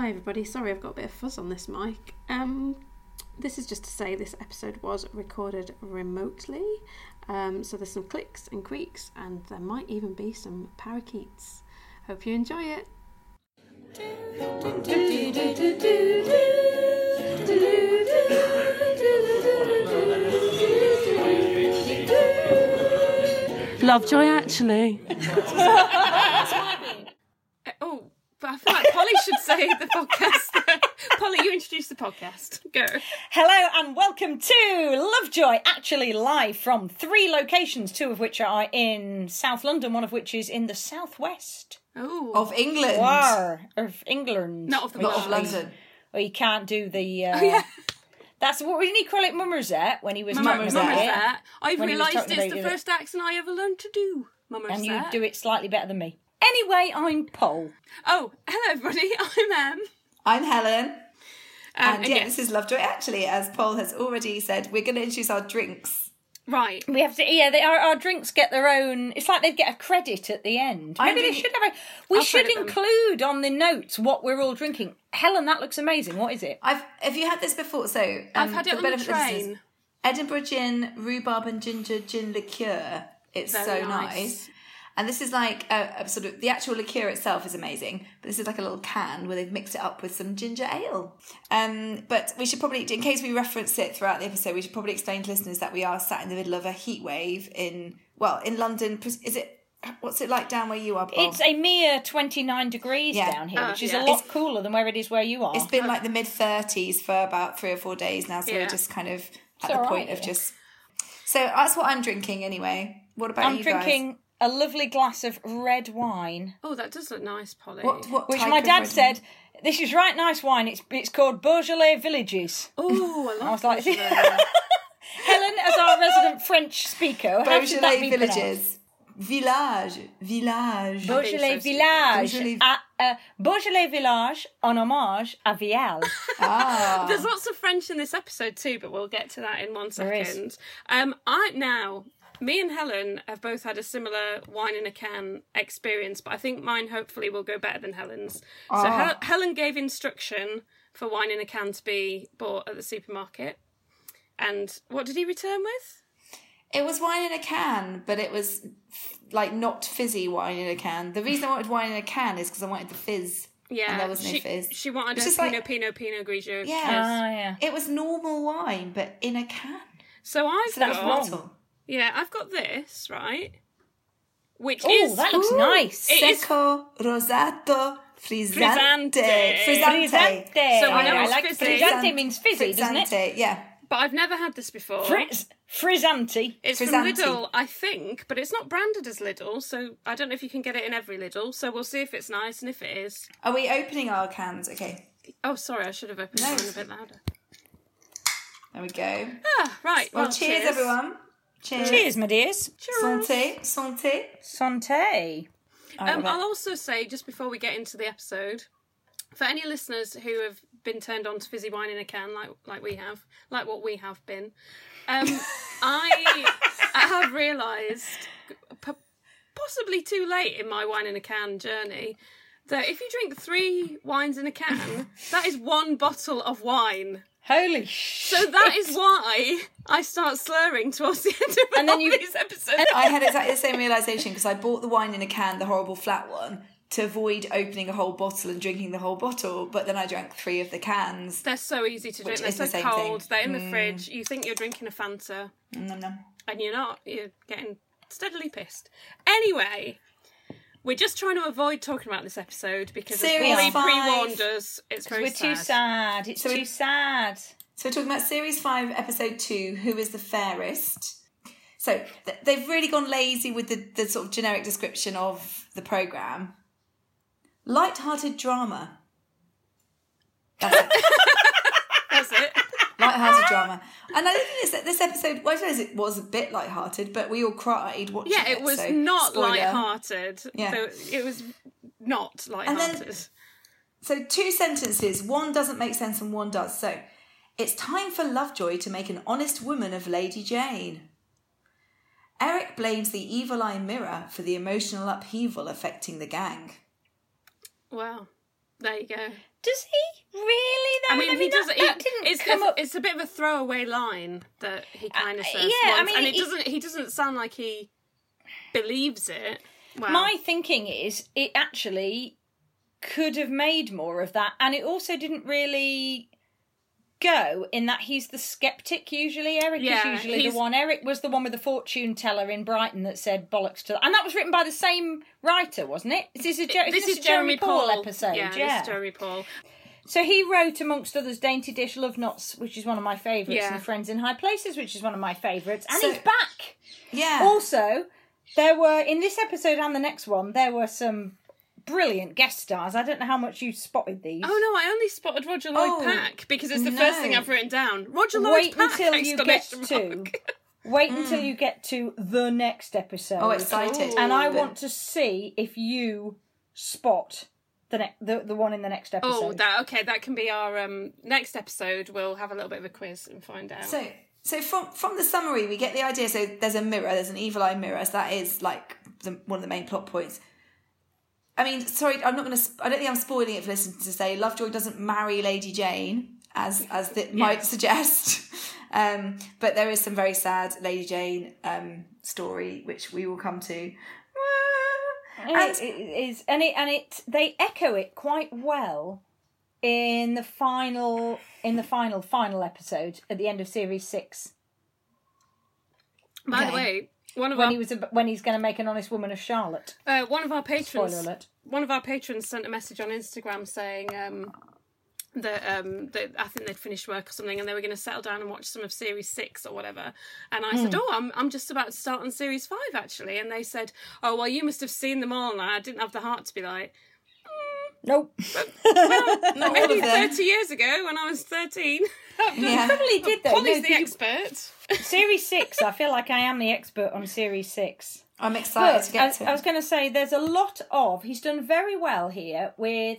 Hi everybody, sorry I've got a bit of fuzz on this mic. Um, this is just to say this episode was recorded remotely, um, so there's some clicks and creaks, and there might even be some parakeets. Hope you enjoy it. Lovejoy, actually. But I feel like Polly should say the podcast. Polly, you introduce the podcast. Go. Hello and welcome to Lovejoy, actually live from three locations, two of which are in South London, one of which is in the southwest Oh, Of England. War of England. not of the Not of podcast. London. Or you can't do the. Uh, Oh, yeah. That's what didn't he call it, Mummerset when he was Mama, talking Mama Mama about it? that. I've When he was realised talking it's about the it. first accent I ever learned to do. Mama And you said. do it slightly better than me. Anyway, I'm Paul. Oh, hello everybody. I'm Em. I'm Helen. Um, And and yeah, yes, this is Lovejoy. Actually, as Paul has already said, we're going to introduce our drinks. right. We have to, yeah. They, our, our drinks get their own. It's like they get a credit at the end. I'm Maybe they should have a. We I'll should include on the notes what we're all drinking. Helen, that looks amazing. What is it? I've have you had this before? So um, I've had it on the benefit of listeners, train. Edinburgh gin, rhubarb and ginger gin liqueur. It's Very so nice. nice. And this is like a, a sort of the actual liqueur itself is amazing, but this is like a little can where they've mixed it up with some ginger ale. Um, but we should probably, in case we reference it throughout the episode, we should probably explain to listeners that we are sat in the middle of a heat wave in well in London. Is it what's it like down where you are? Paul? It's a mere 29 degrees Yeah. down here, Oh, which is yeah. a lot cooler than where it is where you are. It's been like the mid 30s for about three or four days now, so Yeah. we're just kind of at It's the point right, of yeah. just. So that's what I'm drinking anyway. What about I'm you drinking a lovely glass of red wine, Oh, that does look nice, Polly. What, what which my dad red said, this is right nice wine. It's it's called Beaujolais Villages. Oh, I love I was like, Helen, as our resident French speaker, wine? how should that Beaujolais be pronounced? villages. Village. Village. Beaujolais so. Village. Beaujolais- À, euh, Beaujolais Village en hommage à Vial. ah. There's lots of French in this episode too, but we'll get to that in one second. There is. Um, I now, me and Helen have both had a similar wine in a can experience, but I think mine hopefully will go better than Helen's. So Ah. Hel- Helen gave instruction for wine in a can to be bought at the supermarket, and what did he return with? It was wine in a can, but it was f- like not fizzy wine in a can. The reason I wanted wine in a can is because I wanted the fizz. Yeah, And there was no she, fizz. She wanted It's a just Pinot, like- Pinot, Pinot Grigio. Yeah. fizz. Ah, yeah. It was normal wine, but in a can. So I've So that was bottle. Yeah, I've got this right, which is Oh, is that looks nice. It is- Secco, rosato, frizzante. Frizzante. Frizzante. Frizzante. So I know I like fizzy. frizzante means fizzy, doesn't it? Yeah. but I've never had this before. Frizz, frizzante. It's from Frizzante. Lidl, I think, but it's not branded as Lidl, so I don't know if you can get it in every Lidl. So we'll see if it's nice, and if it is, Are we opening our cans? Okay. oh, sorry, I should have opened No. mine a bit louder. There we go. Ah, right. Well, Well, cheers, everyone. Cheers. Cheers, my dears. Santé. Santé. Santé. I Um, love I'll also say, just before we get into the episode, for any listeners who have been turned on to fizzy wine in a can, like like we have, like what we have been, um, I have realised, p- possibly too late in my wine in a can journey, that if you drink three wines in a can, that is one bottle of wine. Holy shit. So that is why I start slurring towards the end of And then you- these episodes. I had exactly the same realization because I bought the wine in a can, the horrible flat one, to avoid opening a whole bottle and drinking the whole bottle. But then I drank three of the cans. They're so easy to drink. They're so the cold. thing. They're in the mm. fridge. You think you're drinking a Fanta, mm, Nom, nom. and you're not. You're getting steadily pissed. Anyway, we're just trying to avoid talking about this episode because as Series Polly five. pre-warned us, it's very We're sad. too sad. It's So too we- sad. So we're talking about series five, episode two. Who is the fairest? So th- they've really gone lazy with the, the sort of generic description of the program. Light-hearted drama. That's it. That's it. Light-hearted drama. And I think this, this episode, well, I suppose it was a bit light-hearted, but we all cried watching it. Yeah, it was so not spoiler. light-hearted. Yeah. So it was not light-hearted. So two sentences, one doesn't make sense and one does. So, it's time for Lovejoy to make an honest woman of Lady Jane. Eric blames the evil eye mirror for the emotional upheaval affecting the gang. Well, there you go. Does he really? Though? I mean, he that- doesn't. That, he- didn't it's, come it's, up. it's a bit of a throwaway line that he kind of Uh, says. yeah, I mean, and it he- doesn't. He doesn't sound like he believes it. Well, My thinking is it actually could have made more of that, and it also didn't really go in that he's the skeptic usually. Eric Yeah, is usually he's- the one. Eric was the one with the fortune teller in Brighton that said bollocks to, and that was written by the same writer, wasn't it? This is a, Je- this isn't is a Jeremy Paul, Paul episode. Yeah, Yeah, this is Jeremy Paul. So he wrote, amongst others, Dainty Dish Love Knots, which is one of my favourites, Yeah. and Friends in High Places, which is one of my favourites, and So- he's back. Yeah. Also, there were in this episode and the next one, there were some brilliant guest stars. I don't know how much you spotted these. Oh no, I only spotted Roger Lloyd Oh, Pack because it's the first thing I've written down. Roger Lloyd Wait Pack! until you get to. mark. Wait until you get to the next episode. oh, excited. And I want to see if you spot the ne- the the one in the next episode. Oh, that okay. That can be our um, next episode. We'll have a little bit of a quiz and find out. So, so from from the summary, we get the idea. So there's a mirror. There's an evil eye mirror. So that is like the, one of the main plot points. I mean, sorry, I'm not going to. I don't think I'm spoiling it for listeners to say Lovejoy doesn't marry Lady Jane, as as that might suggest. Um, but there is some very sad Lady Jane um, story, which we will come to. And And- it, it is, and it and it they echo it quite well in the final in the final final episode at the end of series six By the way, one of when our he was when he's going to make an honest woman of Charlotte. uh, one of our patrons Spoiler alert. one of our patrons sent a message on Instagram saying um, that um, that I think they'd finished work or something and they were going to settle down and watch some of series six or whatever. And I Hmm. said, "Oh, I'm I'm just about to start on series five actually." And they said, "Oh, well, you must have seen them all." And I didn't have the heart to be like, Nope. Not "Maybe thirty years ago when I was 13. Yeah. Probably did though. Polly's No, the 'cause you- expert. series six. I feel like I am the expert on series six. I'm excited to get as, to. I was going to say, there's a lot of. He's done very well here with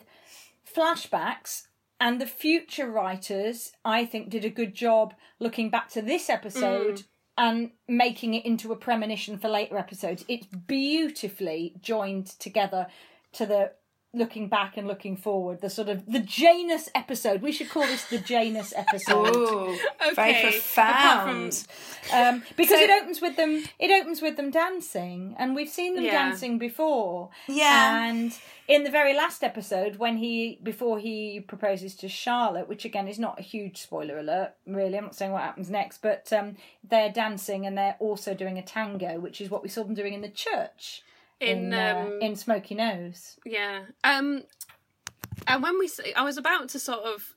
flashbacks, and the future writers, I think, did a good job looking back to this episode mm. and making it into a premonition for later episodes. It's beautifully joined together to the looking back and looking forward. The sort of the Janus episode. We should call this the Janus episode. Ooh, very Okay, apart from- profound. um, because So- it opens with them. It opens with them dancing, and we've seen them Yeah. dancing before. Yeah. And in the very last episode, when he before he proposes to Charlotte, which again is not a huge spoiler alert, really. I'm not saying what happens next, but um, they're dancing and they're also doing a tango, which is what we saw them doing in the church In, in uh, um, in Smoke Your Nose. Yeah. Um, and when we, I was about to sort of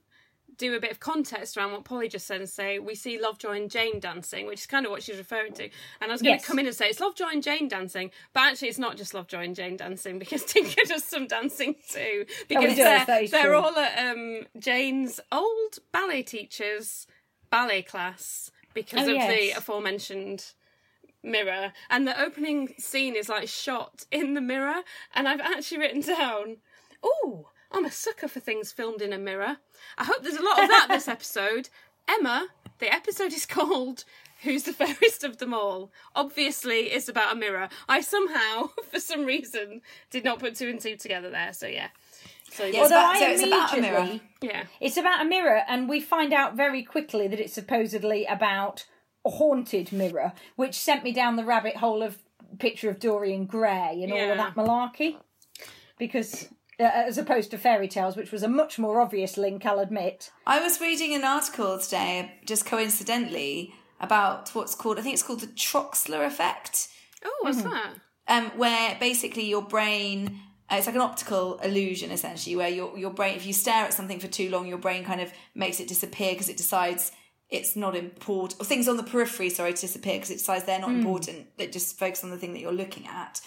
do a bit of context around what Polly just said and say we see Lovejoy and Jane dancing, which is kind of what she's referring to. And I was going to come in and say it's Lovejoy and Jane dancing, but actually it's not just Lovejoy and Jane dancing because Tinker does some dancing too. Because does, they're, they're true. all at um, Jane's old ballet teacher's ballet class because Oh, of the aforementioned mirror and the opening scene is like shot in the mirror and i've actually written down oh i'm a sucker for things filmed in a mirror. I hope there's a lot of that this episode. Emma the episode is called who's the fairest of them all? Obviously it's about a mirror. I somehow for some reason did not put two and two together there so yeah. So Yeah, yeah, it's Although about- I so it's about a mirror. yeah. It's about a mirror, and we find out very quickly that it's supposedly about a haunted mirror, which sent me down the rabbit hole of picture of Dorian Gray and all of that malarkey. Because, uh, as opposed to fairy tales, which was a much more obvious link, I'll admit. I was reading an article today, just coincidentally, about what's called, I think it's called the Troxler effect, oh what's Mm-hmm. that um, where basically your brain, uh, it's like an optical illusion essentially, where your, your brain, if you stare at something for too long, your brain kind of makes it disappear because it decides it's not important, or things on the periphery, sorry, to disappear because it decides they're not hmm. important. It just focus on the thing that you're looking at.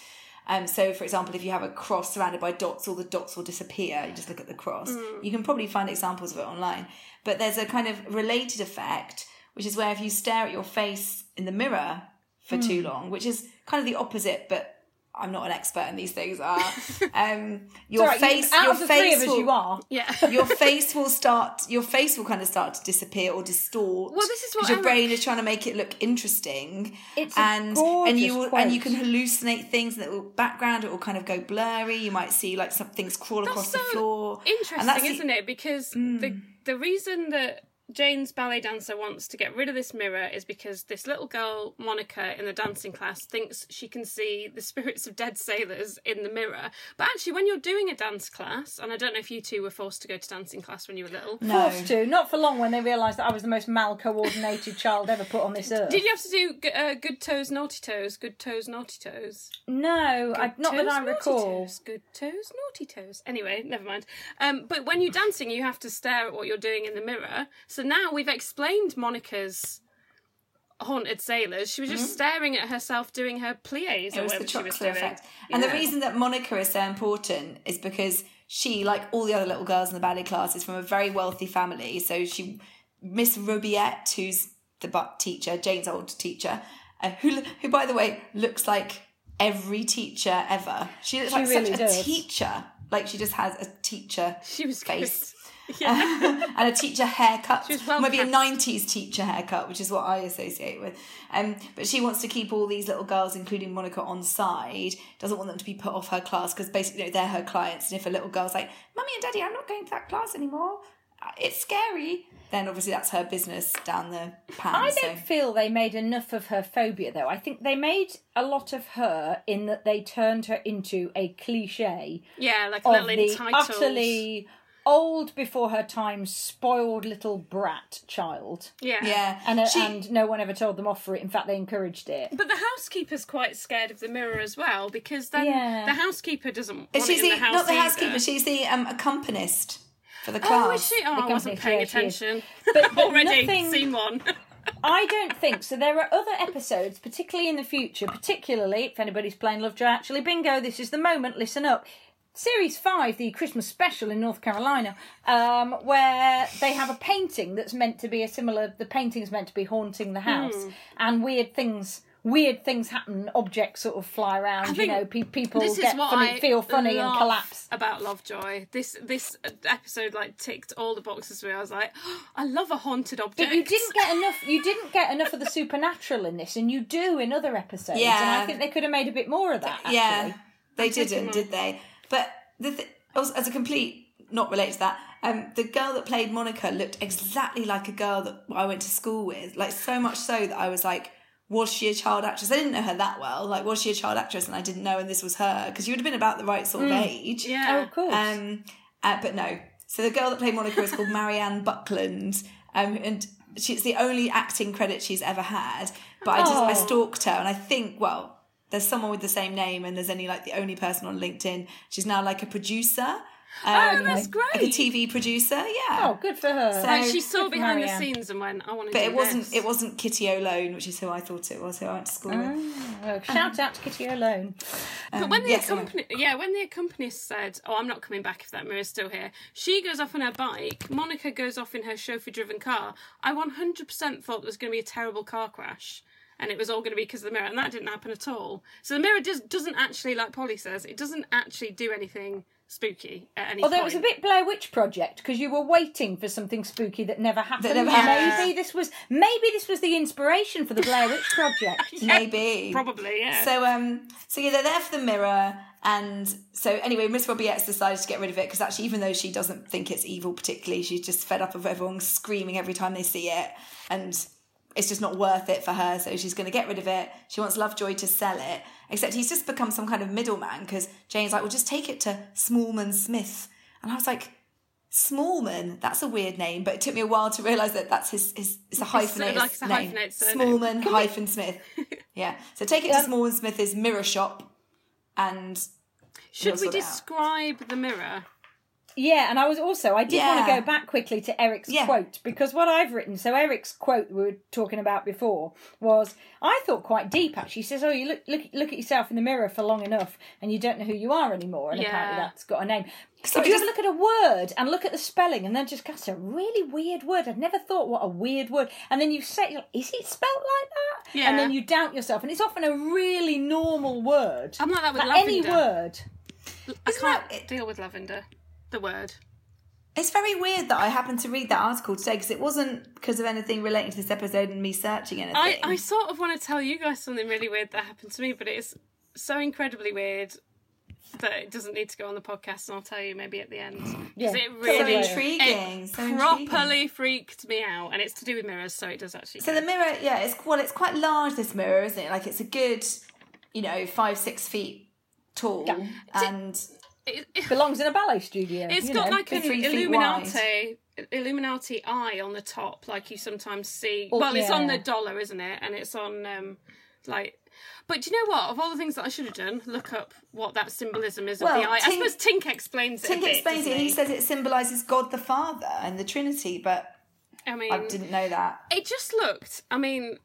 Um, so, for example, if you have a cross surrounded by dots, all the dots will disappear. You just look at the cross. Hmm. You can probably find examples of it online. But there's a kind of related effect, which is where if you stare at your face in the mirror for too hmm. long, which is kind of the opposite, but I'm not an expert in these things. Are um, your you- face? out your of the face three of us, will, you are. Yeah. your face will start. Your face will kind of start to disappear or distort. Well, this is what your brain is trying to make it look interesting. It's and and you will, and you can hallucinate things that the background. It will kind of go blurry. You might see like some things crawl across the floor. Interesting, that's the- isn't it? Because the the reason that Jane's ballet dancer wants to get rid of this mirror is because this little girl, Monica, in the dancing class, thinks she can see the spirits of dead sailors in the mirror. But actually, when you're doing a dance class, and I don't know if you two were forced to go to dancing class when you were little. No. Forced to, not for long when they realised that I was the most mal coordinated child ever put on this earth. Did you have to do g- uh, good toes, naughty toes, good toes, naughty toes? No, I, not Toes, that I recall. Toes, good toes, naughty toes. Anyway, never mind. Um, but when you're dancing, you have to stare at what you're doing in the mirror. So now we've explained Monica's haunted sailors. She was just staring at herself doing her plies Mm-hmm. It or was the whatever she was doing. effect. And the reason that Monica is so important is because she, like all the other little girls in the ballet class, is from a very wealthy family. So she, Miss Rubiette, who's the butt teacher, Jane's old teacher, uh, who, who by the way looks like every teacher ever. She looks She like really such does. a teacher. Like she just has a teacher She was face. good. Yeah. and a teacher haircut. She was well Maybe a nineties teacher haircut, which is what I associate with. Um, but she wants to keep all these little girls, including Monica, on side. Doesn't want them to be put off her class because basically you know, they're her clients. And if a little girl's like, "Mummy and Daddy, I'm not going to that class anymore. Uh, It's scary," then obviously that's her business down the pan. I so. don't feel they made enough of her phobia, though. I think they made a lot of her in that they turned her into a cliche yeah, like a of little the entitled. utterly old before her time, spoiled little brat child. Yeah. Yeah, And, uh, She- and no one ever told them off for it. In fact, they encouraged it. But the housekeeper's quite scared of the mirror as well because then Yeah. the housekeeper doesn't want she's it in the, the house not the either. housekeeper. She's the um, accompanist for the class. Oh, is she? Oh, I wasn't paying yeah, attention. But, but Already, nothing, scene one. I don't think so. There are other episodes, particularly in the future, particularly if anybody's playing Lovejoy Actually Bingo, this is the moment, listen up. Series 5, the Christmas special in North Carolina, um, where they have a painting that's meant to be a similar, the painting's meant to be haunting the house, Hmm. and weird things. Weird things happen. Objects sort of fly around. You know, pe- people this get is what funny, I feel funny and collapse. about Lovejoy. This this episode like ticked all the boxes where I was like, oh, I love a haunted object. But you didn't get enough. You didn't get enough of the supernatural in this, and you do in other episodes. and I think they could have made a bit more of that. Actually. Yeah, they didn't, did they? But the th- as as a complete not related to that, um, the girl that played Monica looked exactly like a girl that I went to school with. Like so much so that I was like, was she a child actress? I didn't know her that well. Like, was she a child actress? And I didn't know, and this was her because you would have been about the right sort of age. Oh, Yeah. of course. Um, uh, but no. So the girl that played Monica is called Marianne Buckland, um, and she's the only acting credit she's ever had. But I just I Oh. stalked her, and I think well, there's someone with the same name, and there's only like the only person on LinkedIn. She's now like a producer. Um, Oh, that's great. Like a TV producer, yeah. Oh, good for her. So- Like she saw behind the scenes and went, I want to but do it wasn't it wasn't Kitty O'Lone, which is who I thought it was, who I went to school with. Oh, shout out to Kitty Alone. But when the yes, anyway. accompany, yeah, when the accompanist said, "Oh, I'm not coming back if that mirror's still here," she goes off on her bike. Monica goes off in her chauffeur-driven car. I 100% thought there was going to be a terrible car crash, and it was all going to be because of the mirror, and that didn't happen at all. So the mirror does, doesn't actually, like Polly says, it doesn't actually do anything spooky at any Although point. it was a bit Blair Witch Project because you were waiting for something spooky that never happened. never maybe happened. this was maybe this was the inspiration for the Blair Witch Project. Maybe. Probably, yeah. So um, so yeah, they're there for the mirror, and so anyway, Miss Robiette's decided to get rid of it because actually, even though she doesn't think it's evil particularly, she's just fed up of everyone screaming every time they see it, and it's just not worth it for her. So she's going to get rid of it. She wants Lovejoy to sell it, except he's just become some kind of middleman because Jane's like, "Well, just take it to Smallman Smith," and I was like. Smallman, that's a weird name, but it took me a while to realise that that's his, his it's a hyphenated like it's a name. hyphenated. Smallman hyphen Smith. Yeah. So take it to Smallman Smith's mirror shop and Should we sort it out. describe the mirror? Yeah, and I was also I did want to go back quickly to Eric's Yeah. quote because what I've written. So Eric's quote we were talking about before was I thought quite deep actually. He says, "Oh, you look look look at yourself in the mirror for long enough, and you don't know who you are anymore." And apparently that's got a name. So do you just- ever look at a word and look at the spelling and then just "That's a really weird word. I'd never thought what a weird word." And then you say, you're like, "Is it spelt like that?" Yeah. And then you doubt yourself, and it's often a really normal word. I'm like that with Like any word. I Isn't can't that- deal with lavender. The word. It's very weird that I happened to read that article today because it wasn't because of anything relating to this episode and me searching anything. I, I sort of want to tell you guys something really weird that happened to me, but it is so incredibly weird that it doesn't need to go on the podcast, and I'll tell you maybe at the end. 'Cause Yeah. it really later. intriguing, it so intriguing. properly freaked me out, and it's to do with mirrors, so it does actually. So go. the mirror, yeah, it's well, it's quite large. This mirror, isn't it? Like it's a good, you know, five six feet tall, Yeah. and It- it- Belongs in a ballet studio. It's got know. like an Illuminati Illuminati eye on the top, like you sometimes see. Oh, well, it's on the dollar, isn't it? And it's on um like. But do you know what? Of all the things that I should have done, look up what that symbolism is of the eye. I suppose Tink explains it. Tink bit, explains it. doesn't He says it symbolises God the Father and the Trinity, but I mean, I didn't know that. it just looked. I mean,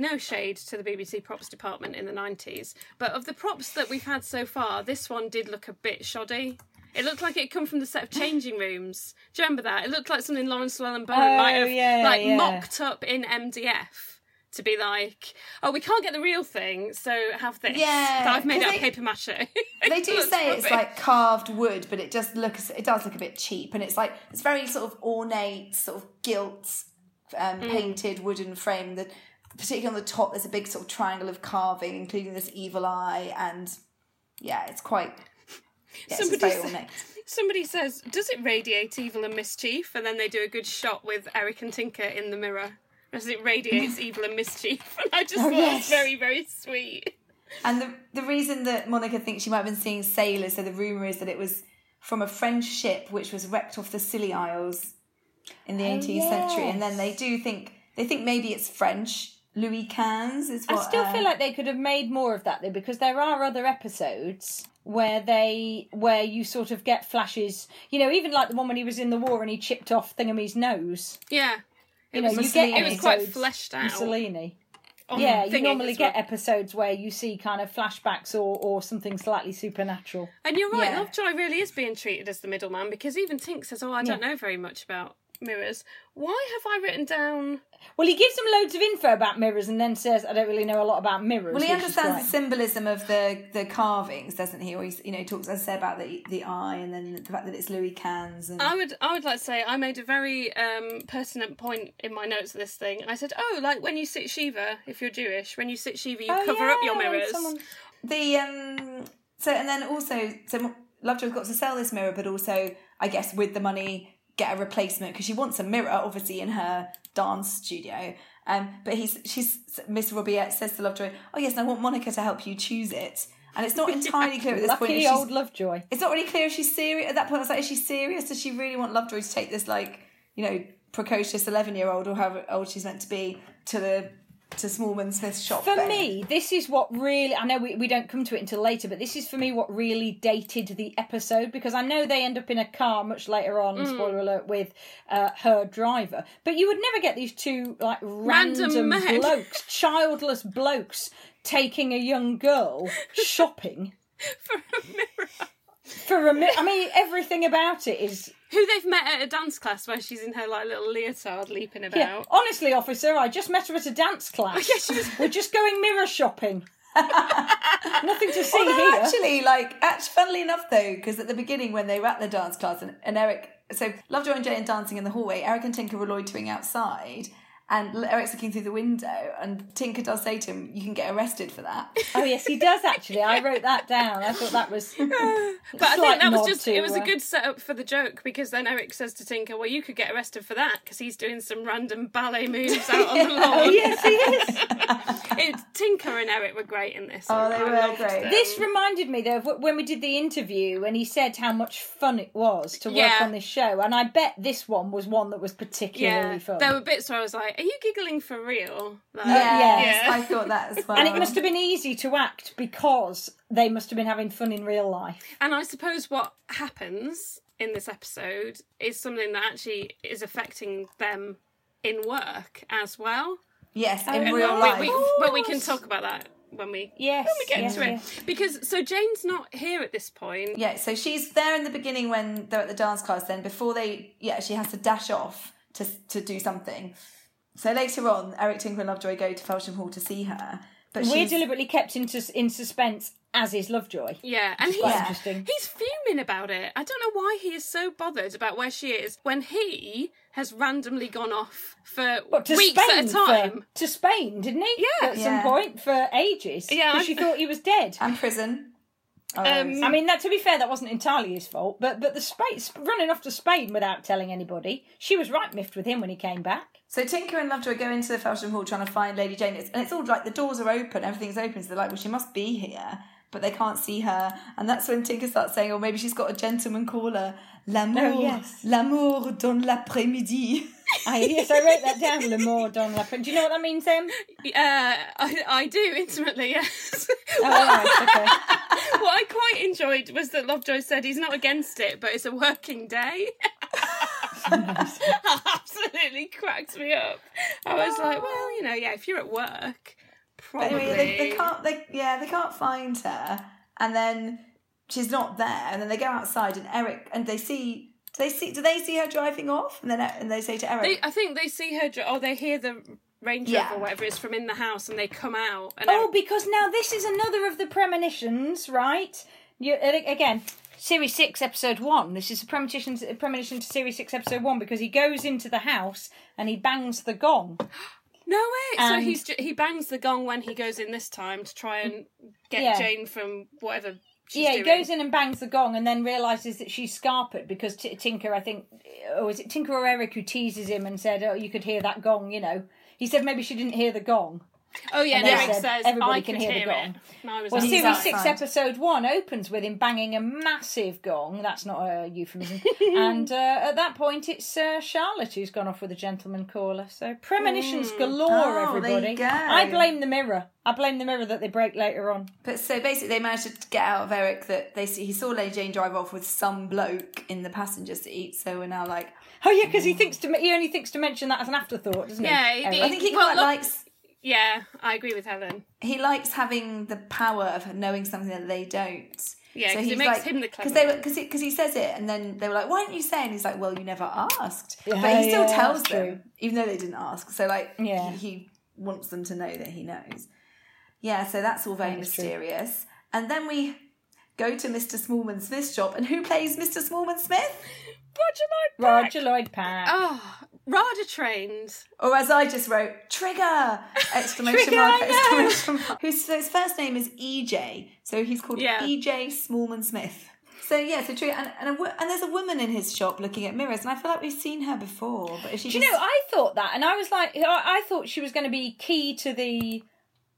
no shade to the BBC props department in the nineties, but of the props that we've had so far, this one did look a bit shoddy. It looked like it come from the set of changing rooms. Do you remember that? It looked like something Laurence Llewelyn-Bowen Oh, might have yeah, like yeah. mocked up in MDF to be like, oh, we can't get the real thing, so have this. Yeah, that I've made out of paper mache. They do say it's like carved wood, but it just looks it does look a bit cheap, and it's like it's very sort of ornate, sort of gilt, um, Mm. painted wooden frame. That particularly on the top, there's a big sort of triangle of carving, including this evil eye, and yeah, it's quite. Yeah, it's Somebody said- ornate. Somebody says, "Does it radiate evil and mischief?" And then they do a good shot with Eric and Tinker in the mirror as it radiates evil and mischief. And I just oh, thought it was very, very sweet. And the the reason that Monica thinks she might have been seeing sailors, so the rumor is that it was from a French ship which was wrecked off the Scilly Isles in the 18th century, and then they do think they think maybe it's French. Louis Quinze is what. I still uh, feel like they could have made more of that though, because there are other episodes where they where you sort of get flashes. You know, even like the one when he was in the war and he chipped off Thingamy's nose. Yeah, it You know, was, you get Mussolini. it was quite episodes- fleshed out. Mussolini. Yeah, you normally as get episodes where you see kind of flashbacks or or something slightly supernatural. And you're right, Yeah. Lovejoy really is being treated as the middleman because even Tink says, "Oh, I don't know very much about mirrors." Why have I written down? Well, he gives them loads of info about mirrors and then says, "I don't really know a lot about mirrors." Well, he understands the symbolism of the the carvings, doesn't he? Or he's, you know, he talks as I say about the the eye, and then the fact that it's Louis Quinze. And I would, I would like to say, I made a very um, pertinent point in my notes of this thing. I said, "Oh, like when you sit shiva, if you're Jewish, when you sit shiva, you Oh, cover up your mirrors." someone- the um, so and then also so Lovejoy's got to sell this mirror, but also I guess with the money get a replacement because she wants a mirror, obviously in her dance studio. Um, but he's she's Miss Robiette says to Lovejoy, "Oh yes, and I want Monica to help you choose it." And it's not entirely clear at this point. Lucky old Lovejoy. it's not really clear if she's serious at that point. I was like, is she serious? Does she really want Lovejoy to take this like you know precocious eleven year old or however old she's meant to be to the to Smallman Smith's shop? For then? me, this is what really, I know we, we don't come to it until later, but this is for me what really dated the episode because I know they end up in a car much later on, Mm. spoiler alert, with uh, her driver. But you would never get these two like Random random, blokes, childless blokes, taking a young girl shopping for a mirror. For a minute. I mean, everything about it is. Who they've met at a dance class where she's in her like little leotard leaping about. Yeah, honestly, officer, I just met her at a dance class. Yeah, she was- We're just going mirror shopping. Nothing to see Although here. actually, like, actually, funnily enough, though, because at the beginning when they were at the dance class and, and Eric, so Lovejoy and Jane are dancing in the hallway, Eric and Tinker were loitering outside, and Eric's looking through the window, and Tinker does say to him, "You can get arrested for that." Oh yes, he does actually. I wrote that down. I thought that was. But I think that was just to, it was a uh, good setup for the joke because then Eric says to Tinker, "Well, you could get arrested for that because he's doing some random ballet moves out on the lawn." Oh yes, he is. It, Tinker and Eric were great in this. Oh, they I were great. them. This reminded me though of when we did the interview, and he said how much fun it was to work Yeah. on this show, and I bet this one was one that was particularly yeah, fun. there were bits where I was like, "Are you giggling for real?" Like, uh, yes, yeah. I thought that as well. and it must have been easy to act because they must have been having fun in real life. And I suppose what happens in this episode is something that actually is affecting them in work as well. Yes, oh, in And real we- life. we- but we can talk about that when we Yes, when we get yes, into it because so Jane's not here at this point. Yeah, so she's there in the beginning when they're at the dance class. Then before they, yeah, she has to dash off to to do something. So later on, Eric Tinker and Lovejoy go to Felsham Hall to see her. But We're she's, deliberately kept in, sus- in suspense, as is Lovejoy. Yeah, and he's Quite Yeah. interesting. he's fuming about it. I don't know why he is so bothered about where she is when he has randomly gone off for But to weeks Spain at a time. For, to Spain, didn't he? Yeah. At Yeah. some point for ages. Yeah, Because she I'm- thought he was dead. and prison. Um, I mean, that to be fair, that wasn't entirely his fault. But but the Spain running off to Spain without telling anybody, she was right miffed with him when he came back. So Tinker and Lovejoy go into the Felsham Hall trying to find Lady Jane, and it's all like the doors are open, everything's open. So they're like, well, she must be here, but they can't see her. And that's when Tinker starts saying, oh, maybe she's got a gentleman caller. L'amour, Oh, yes. l'amour dans l'après-midi. I, yes, I wrote that down. Le mort dans la Do you know what that means, Em? Uh, I, I do intimately, yes. Oh, right, okay. what I quite enjoyed was that Lovejoy said he's not against it, but it's a working day. Absolutely cracked me up. I was like, well, you know, yeah, if you're at work, probably. anyway, they, they can't. They yeah, they can't find her, and then she's not there. And then they go outside, and Eric and they see. Do they see? Do they see her driving off? And then and they say to Eric, They, I think they see her, or they hear the Range Yeah. Rover or whatever it is from in the house, and they come out. And Oh, because now this is another of the premonitions, right? You, uh, again, Series 6, Episode 1. This is a premonition, a premonition to Series 6, Episode 1 because he goes into the house and he bangs the gong. no way. so he's he bangs the gong when he goes in this time to try and get Yeah. Jane from whatever. Yeah, he doing. goes in and bangs the gong and then realises that she's Scarpet because T- Tinker, I think, or is it Tinker or Eric who teases him and said, oh, you could hear that gong, you know. He said maybe she didn't hear the gong. Oh yeah, and And Eric said says everybody I can could hear the gong. it. And I was Well, Series outside. 6, Episode 1 opens with him banging a massive gong. That's not a euphemism. and uh, at that point, it's uh, Charlotte who's gone off with a gentleman caller. So premonitions galore, Oh, there you everybody. go. I blame the mirror. I blame the mirror that they break later on. But so basically, they managed to get out of Eric that they he saw Lady Jane drive off with some bloke in the passenger seat. So we're now like, Oh yeah, because he thinks to he only thinks to mention that as an afterthought, doesn't he? Yeah, he- Eric? I think he Well, quite look- likes yeah, I agree with Helen. he likes having the power of knowing something that they don't. Yeah, 'cause it he's makes like- him the because they were because because he says it and then they were like, why didn't you say? And he's like, well, you never asked. Yeah, but he still yeah, tells them true. even though they didn't ask. So like, Yeah. he, he wants them to know that he knows. Yeah, so that's all very That is true. mysterious. And then we go to Mr. Smallman Smith's shop, and who plays Mr. Smallman Smith? Roger Lloyd Roger Lloyd Pack. Oh, Rada trained. Or as I just wrote, Trigger! Exclamation Trigger, mark, exclamation mark. Whose so his first name is EJ. So he's called Yeah. EJ Smallman Smith. So yeah, so Trigger, and, and, a, and there's a woman in his shop looking at mirrors, and I feel like we've seen her before. But is she Do you know, I thought that, and I was like, I, I thought she was going to be key to the.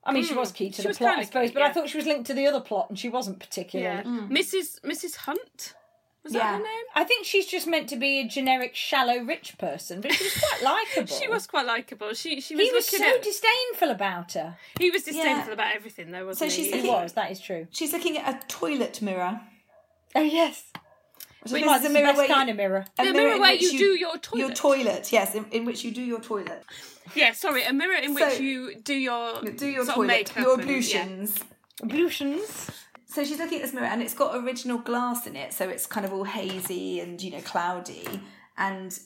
I mean, she mm. was key to She the plot, I suppose, key, but I thought she was linked to the other plot, and she wasn't particularly. Yeah, Mrs. Mrs. Hunt. Was Yeah. that her name? I think she's just meant to be a generic, shallow, rich person, but she was quite likable. She was quite likable. She she was He was so at. disdainful about her. he was disdainful Yeah. about everything, though, wasn't So he? she's He looking- was. That is true. she's looking at a toilet mirror. Oh yes. So Well, it's is the a mirror best where you- kind of mirror. a The mirror in where which you do your toilet. Your toilet, yes, in, in which you do your toilet. Yeah, sorry, a mirror in which you do your Do your sort of toilet, makeup your and- yeah. ablutions. Ablutions. So she's looking at this mirror and it's got original glass in it, so it's kind of all hazy and you know cloudy. And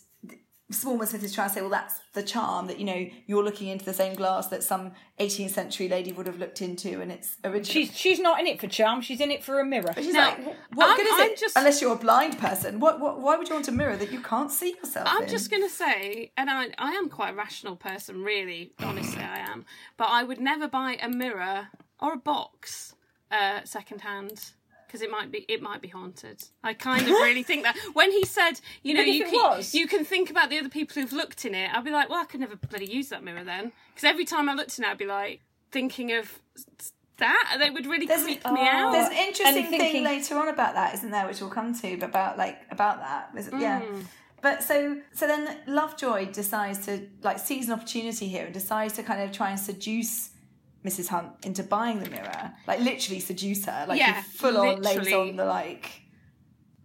Smallman Smith is trying to say, well, that's the charm that you know you're looking into the same glass that some 18th century lady would have looked into, and it's original. She's she's not in it for charm. She's in it for a mirror. She's Now, like, what I'm- good is I'm it? just- Unless you're a blind person, what, what? Why would you want a mirror that you can't see yourself I'm in? just going to say, and I, I am quite a rational person, really, honestly, I am. But I would never buy a mirror or a box uh, second hand because it might be it might be haunted. I kind of really think that when he said, you know, you can you can think about the other people who've looked in it. I'd be like, well, I could never bloody use that mirror then because every time I looked in it, I'd be like thinking of that. They would really There's- creep oh, me out. There's an interesting thinking- thing later on about that, isn't there? Which we'll come to, but about like about that. Is it- Yeah. Mm. But so so then Lovejoy decides to like seize an opportunity here and decides to kind of try and seduce Mrs. Hunt into buying the mirror, like literally seduce her, like Yeah, full on lays on the like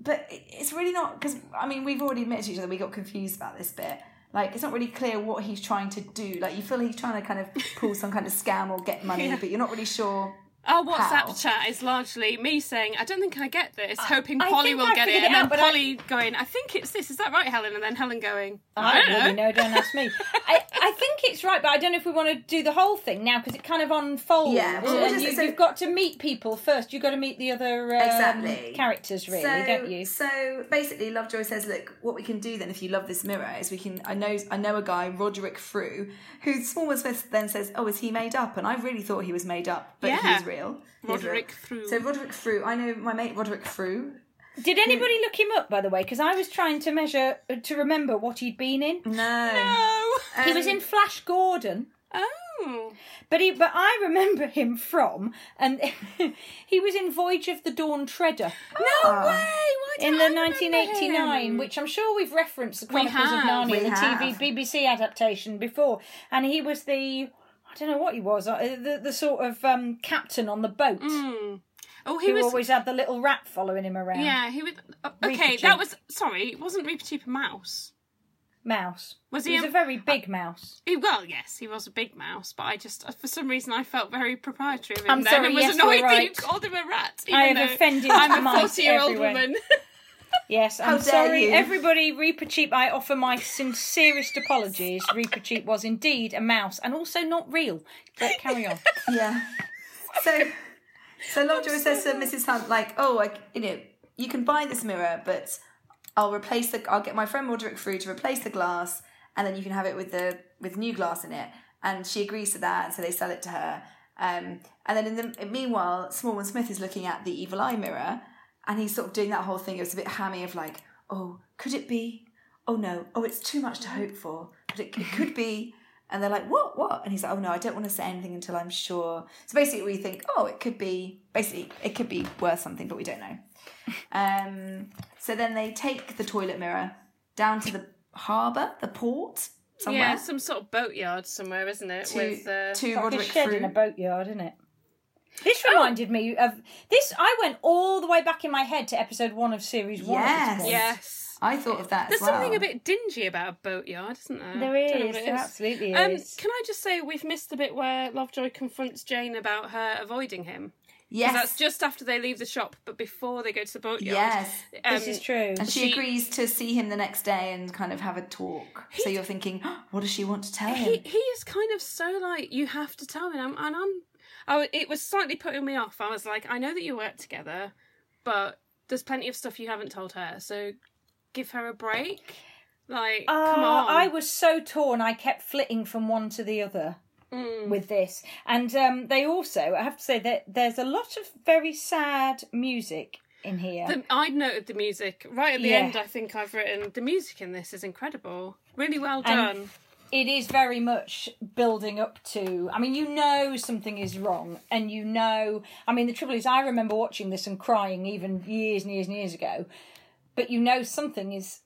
but it's really not because I mean we've already admitted to each other we got confused about this bit. Like it's not really clear what he's trying to do. Like you feel he's trying to kind of pull some kind of scam or get money, Yeah. but you're not really sure. Our WhatsApp How? chat is largely me saying, I don't think I get this, hoping I Polly will I get it, figured and then out, but I- Polly going, I think it's this, is that right, Helen? And then Helen going, I, I don't don't know. really know. Don't ask me. I, I think it's right, but I don't know if we want to do the whole thing now because it kind of unfolds. Yeah, well, and just- you, so- you've got to meet people first. You've got to meet the other um, Exactly. characters, really, so, don't you? So basically, Lovejoy says, "Look, what we can do then, if you love this mirror, is we can. I know, I know a guy, Roderick Frew, who Smallwood Smith then says, "Oh, is he made up?" And I really thought he was made up, but Yeah. he's real. Roderick real. Frew. So Roderick Frew, I know my mate Roderick Frew. Did anybody look him up, by the way? Because I was trying to measure uh, to remember what he'd been in. No, No. He was Um, in Flash Gordon. Oh. But he, but I remember him from, and he was in Voyage of the Dawn Treader No Ah. way! Why in don't the 1989, him? which I'm sure we've referenced the We Chronicles of have, Narnia, we the have. TV BBC adaptation before, and he was the I don't know what he was, uh, the the sort of um, captain on the boat Mm. Oh, he who was. always had the little rat following him around. Yeah, he was. uh, Reaper Okay, Cheap. that was. Sorry, it wasn't Reepicheep a mouse. mouse. Was he he was a- a very big mouse. He, well, yes, he was a big mouse, but I just, uh, for some reason, I felt very proprietary of him I'm then sorry, and was yes, annoyed you're that you called him a rat. I have offended. I'm a 40 year old woman. Yes, I'm sorry, you. everybody. Reepicheep, I offer my sincerest apologies. Reepicheep was indeed a mouse, and also not real. But carry on. yeah. So, so Lovejoy says to Mrs. Hunt, like, "Oh, I, you know, you can buy this mirror, but I'll replace the. I'll get my friend Roderick Frew to replace the glass, and then you can have it with the with new glass in it." And she agrees to that, and so they sell it to her. Um, and then in the meanwhile, Smallman Smith is looking at the evil eye mirror, and he's sort of doing that whole thing. It was a bit hammy of like, "Oh, could it be? Oh no! Oh, it's too much to hope for, but it, it could be." And they're like, "What? What?" And he's like, "Oh no, I don't want to say anything until I'm sure." So basically, we think, "Oh, it could be. Basically, it could be worth something, but we don't know." Um, so then they take the toilet mirror down to the harbour, the port somewhere. Yeah, some sort of boatyard somewhere, isn't it? to, With uh, to like a shed Frew. in a boatyard, isn't it? This reminded me of this. I went all the way back in my head to episode one of series one. Yes. yes. I thought of that There's as well. something a bit dingy about a boatyard, isn't there? There Don't is. what it There absolutely Um, is. can I just say we've missed the bit where Lovejoy confronts Jane about her avoiding him? yes, That's just after they leave the shop, but before they go to the boatyard. yes. Um, this is true. And she, she- agrees to see him the next day and kind of have a talk. so you're thinking, "Oh, what does she want to tell him? He, he is kind of so like you have to tell me, and I'm, and I'm oh, it was slightly putting me off. I was like, I know that you work together, but there's plenty of stuff you haven't told her, so give her a break. Like, come Uh, on. I was so torn. I kept flitting from one to the other Mm. with this, and um, they also. I have to say that there's a lot of very sad music in here. The, I'd noted the music right at the Yeah. end. I think I've written the music in this is incredible, really well And- done. It is very much building up to i mean you know something is wrong and you know i mean the trouble is i remember watching this and crying even years and years and years ago but you know something is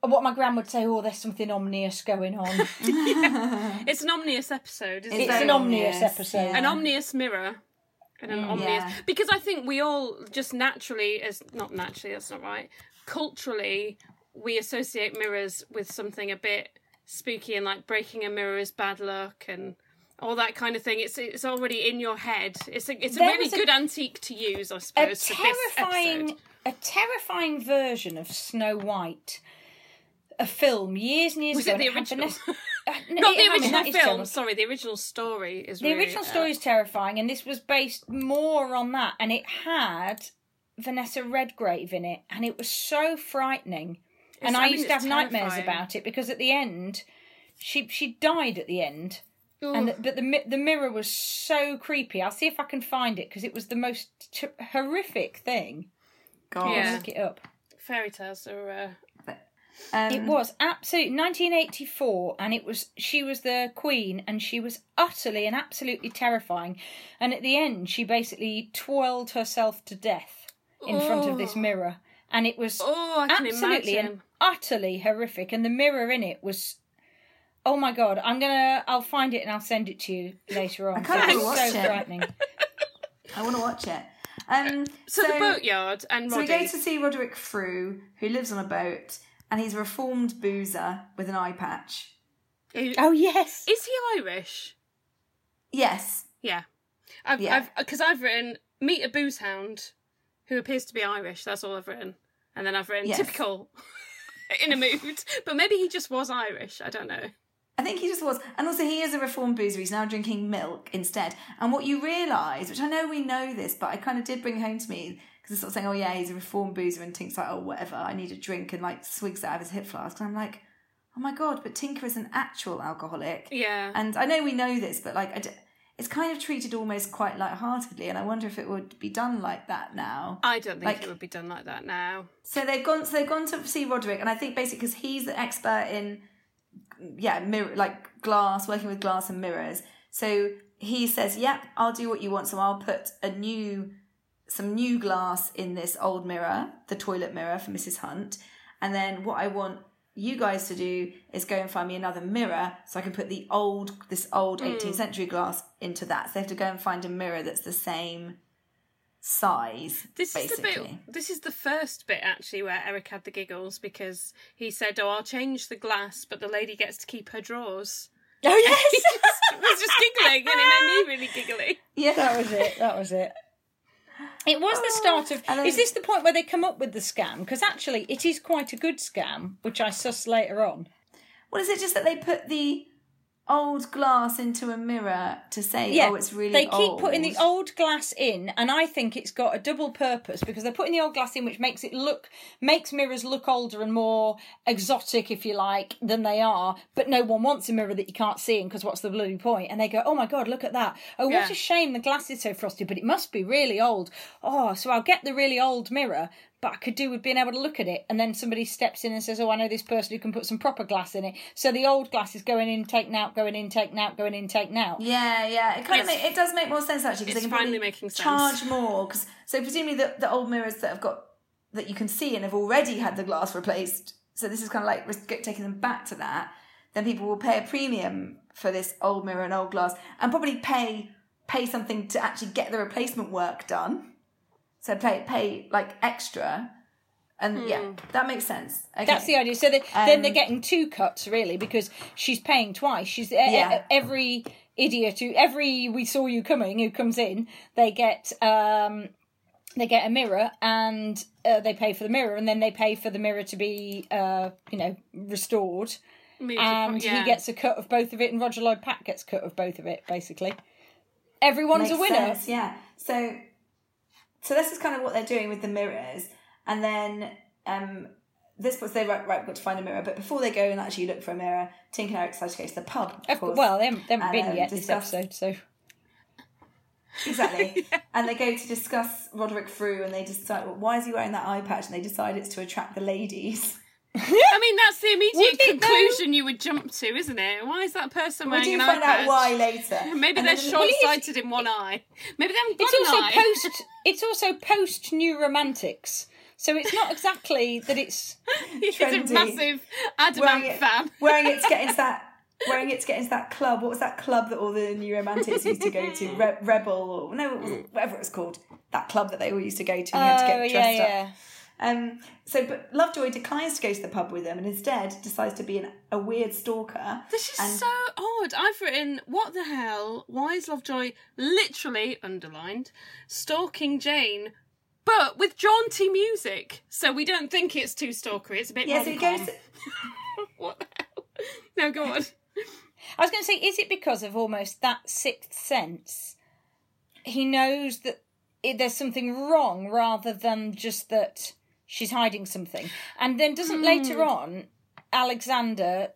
what my gran would say oh there's something ominous going on It's an omnious episode, isn't it's it? very an ominous ominous, episode yeah. an omnious mirror and an mm, omnious Yeah. because i think we all just naturally as not naturally that's not right culturally we associate mirrors with something a bit spooky and like breaking a mirror is bad luck and all that kind of thing. It's it's already in your head. It's a it's a There really a- good antique to use I suppose for this terrifying a terrifying version of snow white a film years and years was ago it the original? Uh, no, not I the mean, original that is film. sorry the original story is The really, original uh, story is terrifying, and this was based more on that, and it had Vanessa Redgrave in it, and it was so frightening. And I, I mean, used to have it's nightmares about it because at the end, she she died at the end, Ooh. and the, but the the mirror was so creepy. I'll see if I can find it because it was the most t- horrific thing. God. Yeah. Look it up. fairy tales are uh, Um, It was absolutely 1984, and it was she was the queen, and she was utterly and absolutely terrifying. And at the end, she basically twirled herself to death in front of this Oh. mirror, and it was oh i can absolutely imagine and utterly horrific. And the mirror in it was. Oh my god! I'm gonna. I'll find it and I'll send it to you later on. I kinda It was wanna so watch it. frightening. I want to watch it. Um, So, the boatyard and So we go to see Roderick Frew, who lives on a boat, and he's a reformed boozer with an eye patch. Oh yes. Is he Irish? Yes, Yeah. I've, Yeah. I've, because I've written meet a booze hound who appears to be Irish. That's all I've written, and then I've written Yes. typical in a mood. But maybe he just was Irish. I don't know. I think he just was. And also, he is a reformed boozer. He's now drinking milk instead. And what you realise, which I know we know this, but I kind of did bring home to me, because it's sort of saying, oh, yeah, he's a reformed boozer, and Tink's like, oh, whatever, I need a drink, and like swigs out of his hip flask. And I'm like, oh my God, but Tinker is an actual alcoholic. Yeah. And I know we know this, but like, I d- it's kind of treated almost quite lightheartedly. And I wonder if it would be done like that now. I don't think Like- it would be done like that now. So they've gone. So they've gone to see Roderick, and I think basically because he's the expert in, yeah, mirror like glass, working with glass and mirrors. So he says, "Yep, I'll do what you want. So I'll put a new, some new glass in this old mirror, the toilet mirror for Mrs. Hunt, and then what I want." You guys to do is go and find me another mirror so I can put the old, this old hmm. 18th century glass into that. So they have to go and find a mirror that's the same size. This basically. is the bit. This is the first bit actually where Eric had the giggles because he said, "Oh, I'll change the glass, but the lady gets to keep her drawers." Oh He yes. just was just giggling, and it made me really giggly. Yeah, that was it. That was it. It was the oh, start of. Then- is this the point where they come up with the scam? Because actually, it is quite a good scam, which I suss later on. Well, is it? Just that they put the old glass into a mirror to say, Yeah, "Oh, it's really They keep old." putting the old glass in, and I think it's got a double purpose because they're putting the old glass in, which makes it look makes mirrors look older and more exotic, if you like, than they are. But no one wants a mirror that you can't see in because what's the bloody point? And they go, "Oh my god, look at that! Oh, Yeah. what a shame the glass is so frosted, but it must be really old. Oh, so I'll get the really old mirror." But I could do with being able to look at it, and then somebody steps in and says, "Oh, I know this person who can put some proper glass in it." So the old glass is going in, taken out, going in, taken out, going in, taken out. Yeah, yeah. It kind of It's- make, it does make more sense actually because it's they can finally probably making sense. charge more. Cause, so presumably the, the old mirrors that have got that you can see and have already had the glass replaced. So this is kind of like taking them back to that. Then people will pay a premium for this old mirror and old glass, and probably pay pay something to actually get the replacement work done. So pay pay like extra, and yeah, that makes sense. Okay. That's the idea. So they, then they're Um, getting two cuts really because she's paying twice. She's Yeah. every idiot who every we saw you coming who comes in, they get um they get a mirror and uh, they pay for the mirror and then they pay for the mirror to be uh you know restored Moved and yeah. he gets a cut of both of it and Roger Lloyd Pack gets cut of both of it basically. Everyone's a winner. sense, yeah. So, so this is kind of what they're doing with the mirrors, and then um, this was they right, right, we've got to find a mirror. But before they go and actually look for a mirror, Tink and Eric decide to go to the pub. Of course. well, they haven't, they haven't And, been um, yet this episode, so exactly. And they go to discuss Roderick Frew, and they decide, well, why is he wearing that eye patch? And they decide it's to attract the ladies. I mean, that's the immediate Would it, though? conclusion you would jump to, isn't it? Why is that person We wearing do an find out why later. Maybe And they're then- short sighted in one eye. Maybe they haven't got it's also eye. post it's also post new romantics so it's not exactly that it's He's trendy. a massive wearing Adam Ant it, fan. wearing it to get into that. Wearing it to get into that club. What was that club that all the new romantics used to go to? Re- Rebel or no, was whatever it was called. That club that they all used to go to. And you had to Oh, get yeah, dressed yeah. up. Um, so, but Lovejoy declines to go to the pub with them and instead decides to be an, a weird stalker. This is and so odd. I've written, what the hell? Why is Lovejoy literally underlined stalking Jane, but with jaunty music? So we don't think it's too stalkery. It's a bit yeah, so he goes. What the hell? No, go on. i was going to say is it because of almost that sixth sense he knows that it, there's something wrong rather than just that she's hiding something and then doesn't hmm. later on alexander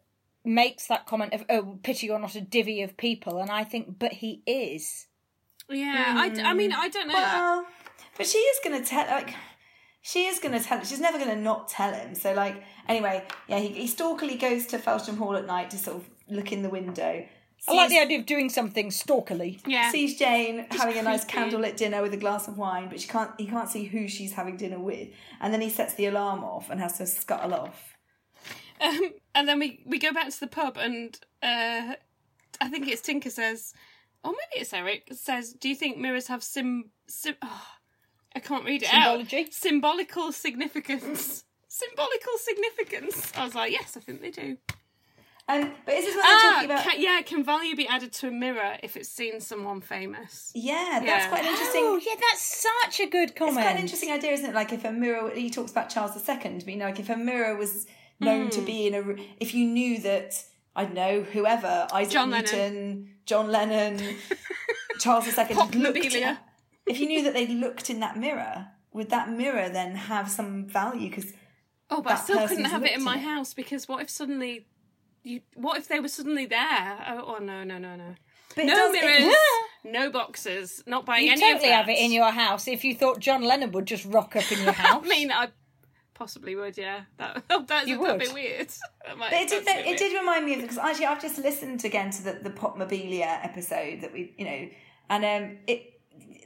makes that comment of oh pity you're not a divvy of people and i think but he is Yeah, I. I mean, hmm. I don't know. well, but she is going to tell. Like, she is going to tell. She's never going to not tell him. So, like, anyway, yeah, he, he stalkily goes to Felsham Hall at night to sort of look in the window. I like the idea of doing something stalkerly yeah. sees Jane having a nice creepy. candlelit dinner with a glass of wine, but she can't. He can't see who she's having dinner with, and then he sets the alarm off and has to scuttle off. Um, and then we, we go back to the pub, and uh, I think it's Tinker says, or maybe it's Eric says, "Do you think mirrors have sim sim? Oh, I can't read it Symbology? out. Symbolical significance. Symbolical significance. I was like, yes, I think they do. Um, but is this what they're Ah, talking about? can, yeah, can value be added to a mirror if it's seen someone famous? yeah, that's Yeah. quite an interesting. Oh, yeah, that's such a good comment. It's quite an interesting idea, isn't it? Like if a mirror, he talks about Charles II, but you know, like if a mirror was known Hmm. to be in a, if you knew that I don't know whoever Isaac John Lennon. Newton, John Lennon, Charles II, looked Popmobilia. at- if you knew that they looked in that mirror, would that mirror then have some value? Because Oh, but I still couldn't have it in my it. house because what if suddenly you? What if they were suddenly there? Oh, oh no, no, no, no. but No it- mirrors, no boxes. Not buying You any totally of that. have it in your house if you thought John Lennon would just rock up in your house. I mean, I possibly would. Yeah, that that's You a would. bit weird. Might- But it did, a bit did remind me of because actually I've just listened again to the the Popmobilia episode that we you know and um it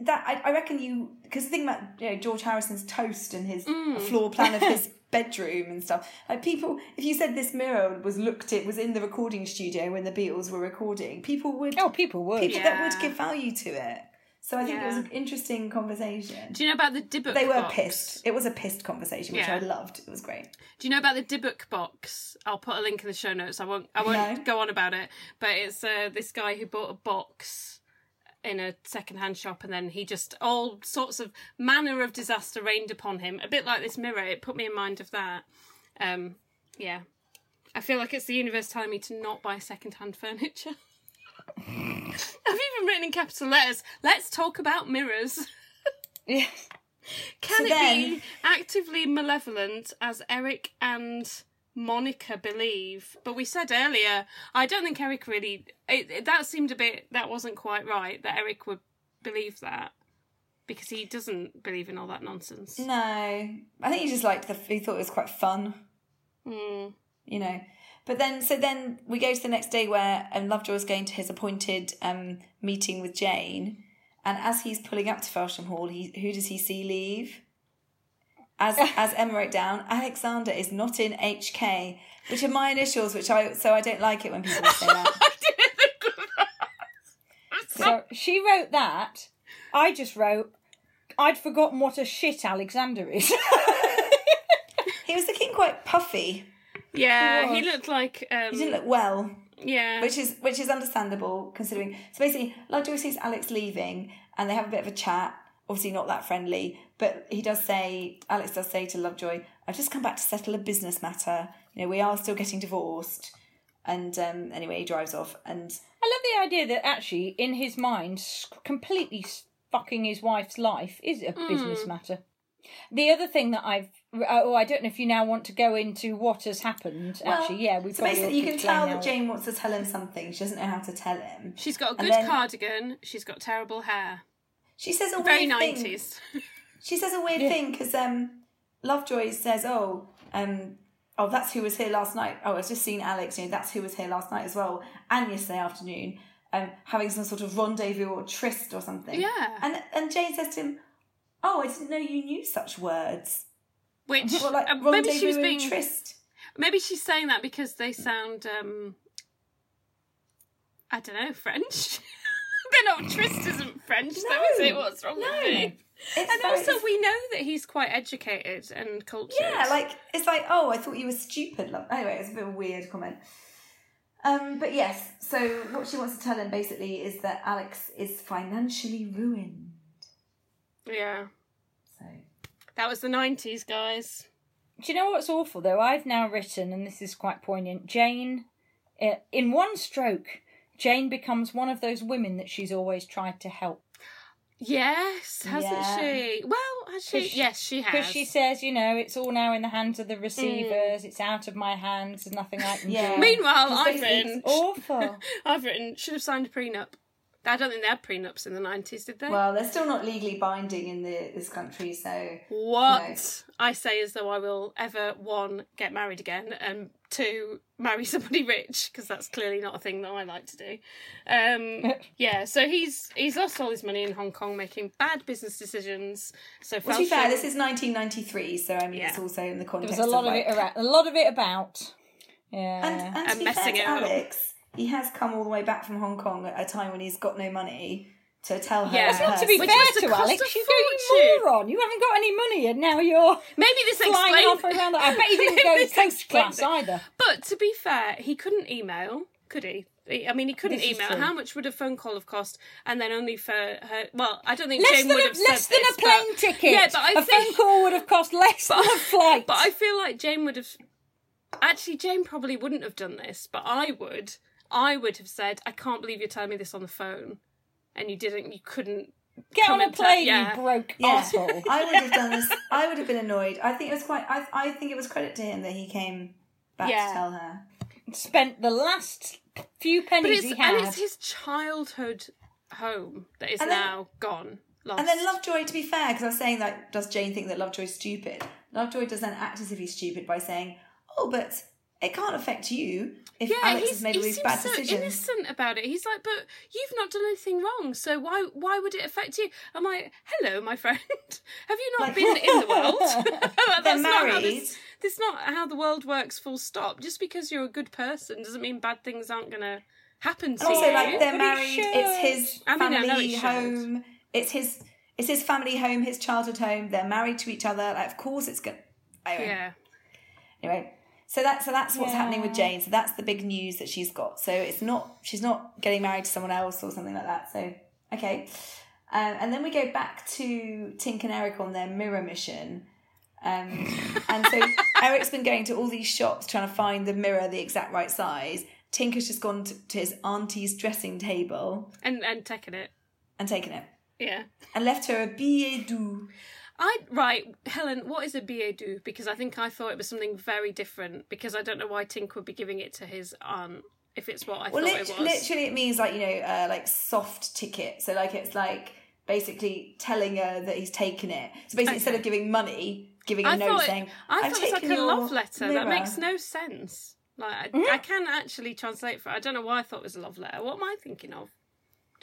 that I, I reckon you because the thing about you know George Harrison's toast and his Mm. floor plan of his bedroom and stuff like people if you said this mirror was looked it was in the recording studio when the Beatles were recording people would oh, people would. people that would give value to it so I think it was an interesting conversation. Do you know about the Dybbuk They were box? pissed. It was a pissed conversation, which Yeah. I loved. It was great. Do you know about the Dybbuk box? I'll put a link in the show notes. I won't. I won't No. go on about it. But it's uh, this guy who bought a box in a second-hand shop, and then he just all sorts of manner of disaster rained upon him. A bit like this mirror. It put me in mind of that. Um, yeah, I feel like it's the universe telling me to not buy second-hand furniture. I've even written in capital letters. Let's talk about mirrors. Yeah. Can So it then- be actively malevolent as Eric and Monica believe? But we said earlier, I don't think Eric really. It, it- that seemed a bit. That wasn't quite right. That Eric would believe that because he doesn't believe in all that nonsense. No, I think he just liked the. He thought it was quite fun. Mm. you know. But then, so then we go to the next day where um, Lovejoy's going to his appointed um, meeting with Jane, and as he's pulling up to Felsham Hall, he who does he see leave? As as Emma wrote down, Alexander is not in HK, which are my initials, which I so I don't like it when people say that. I didn't think of that. So she wrote that. I just wrote, I'd forgotten what a shit Alexander is. he was looking quite puffy. Yeah, He he looked like. Um, He didn't look well. yeah. which is which is understandable considering. So basically, Lovejoy sees Alex leaving, and they have a bit of a chat. Obviously, not that friendly, but he does say Alex does say to Lovejoy, "I've just come back to settle a business matter. You know, we are still getting divorced." And um, anyway, he drives off, and I love the idea that actually, in his mind, completely fucking his wife's life is a business matter. The other thing that I've oh, I don't know if you now want to go into what has happened. actually, yeah, we've got. so got basically, you can tell that Jane wants to tell him something. She doesn't know how to tell him. She's got a good then- cardigan. She's got terrible hair. She says a Very weird thing. She says a weird thing because um, Lovejoy says, "Oh, um, oh, that's who was here last night. Oh, I've just seen Alex. You know, that's who was here last night as well, and yesterday afternoon, um, having some sort of rendezvous or tryst or something." Yeah. And and Jane says to him, "Oh, I didn't know you knew such words. Which Well, like uh, maybe she was being tryst." Maybe she's saying that because they sound, um, I don't know, French. They're not. Isn't French, though, is it? What's wrong with me? It's And very- also, we know that he's quite educated and cultured. Yeah, like it's like, oh, I thought you were stupid. Love. Anyway, it's a bit of a weird comment. Um, but yes, so what she wants to tell him basically is that Alex is financially ruined. yeah. So That was the nineties, guys. Do you know what's awful though? I've now written, and this is quite poignant. Jane, uh, in one stroke, Jane becomes one of those women that she's always tried to help. Yes, hasn't Yeah. she? Well, has she? 'Cause she- yes, she has. Because she says, you know, it's all now in the hands of the receivers. Mm. It's out of my hands. There's nothing I can Yeah. do. Meanwhile, I've written. It's awful. I've written. Should have signed a prenup. I don't think they had prenups in the nineties, did they? well, they're still not legally binding in the this country, so What I say is though I will ever one get married again and two marry somebody rich because that's clearly not a thing that I like to do. Um, yeah, so he's he's lost all his money in Hong Kong making bad business decisions. So Well, to be fair, this is 1993, so I mean, it's Yeah. also in the There context. was a lot of like, it around. A lot of it about. Yeah. And, and to And be fair to it up. Alex, he has come all the way back from Hong Kong at a time when he's got no money to tell her. Yeah. it's It's Not to be fair to cost Alex, a you go, fortune. you moron. You haven't got any money and now you're Maybe this flying explains. off around. The, I bet he didn't go this coast explains class either. But to be fair, he couldn't email, could he? He- I mean, he couldn't This email. How much would a phone call have cost? And then only for her. Well, I don't think Less Jane than, would a, have less than this, a plane but, ticket. Yeah, but I a think. A phone call would have cost less than a flight. But I feel like Jane would have. Actually, Jane probably wouldn't have done this, but I would. I would have said, "I can't believe you're telling me this on the phone," and you didn't. You couldn't. Get on a and tell- plane, yeah. you broke Yeah. arsehole. I would have done this. I would have been annoyed. I think it was quite. I, I think it was credit to him that he came back Yeah. to tell her. Spent the last few pennies he had. and it's his childhood home that is then- now gone. Lost. And then Lovejoy, to be fair, because I was saying that, does Jane think that Lovejoy's stupid? Lovejoy does then act as if he's stupid by saying, "Oh, but it can't affect you if Yeah, Alex has made he all these seems bad so decisions." innocent about it. He's like, but you've not done anything wrong, so why why would it affect you? I'm like, hello, my friend. Have you not Like- been in the world? That's not how married. this, this is not how the world works. Full stop. Just because you're a good person doesn't mean bad things aren't gonna happen to And also, you. like they're But it married. It's his should. I mean, I know family it should. home. It's his. It's his family home. His childhood home. They're married to each other. Like, of course, it's good. Anyway, yeah. anyway. So that's so that's what's happening with Jane. So that's the big news that she's got. So it's not she's not getting married to someone else or something like that. So okay, um, and then we go back to Tink and Eric on their mirror mission. Um, and so Eric's been going to all these shops trying to find the mirror the exact right size. Tink has just gone to, to his auntie's dressing table And and taking it. and taken it Yeah. and left her a billet doux. I right, Helen. What is a billet doux? Because I think I thought it was something very different. Because I don't know why Tink would be giving it to his aunt if it's what I Well, thought it was. literally, it means like you know, uh, like soft ticket. So like it's like basically telling her that he's taken it. So basically, instead of giving money, giving a I note it, saying, I "I've thought it was like a love letter. That makes no sense. Like I, Mm-hmm. I can actually translate for. I don't know why I thought it was a love letter. What am I thinking of?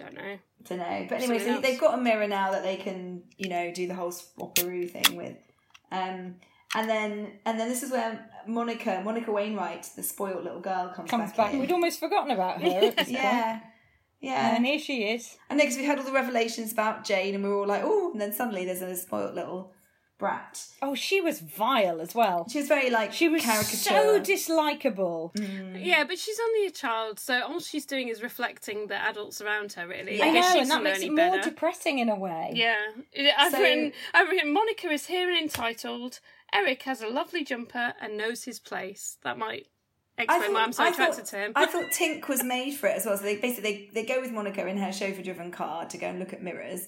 Don't know. don't know. But anyway, so they've got a mirror now that they can, you know, do the whole swapperoo thing with. Um, and then and then this is where Monica, Monica Wainwright, the spoiled little girl, comes, Comes back. back. in. We'd almost forgotten about her at point. yeah, yeah. And here she is. And then because we had all the revelations about Jane, and we were all like, oh, and then suddenly there's a spoiled little brat. Oh, she was vile as well. She was very like She was caricature. so dislikable. Mm. Yeah, but she's only a child, so all she's doing is reflecting the adults around her. Really, Yeah. I I know, and that makes it more better. depressing in a way. Yeah, I've So- written. I've written. Monica is here and entitled. Eric has a lovely jumper and knows his place. That might explain why I'm so attracted thought, to him. I thought Tink was made for it as well. So they basically they, they go with Monica in her chauffeur-driven car to go and look at mirrors,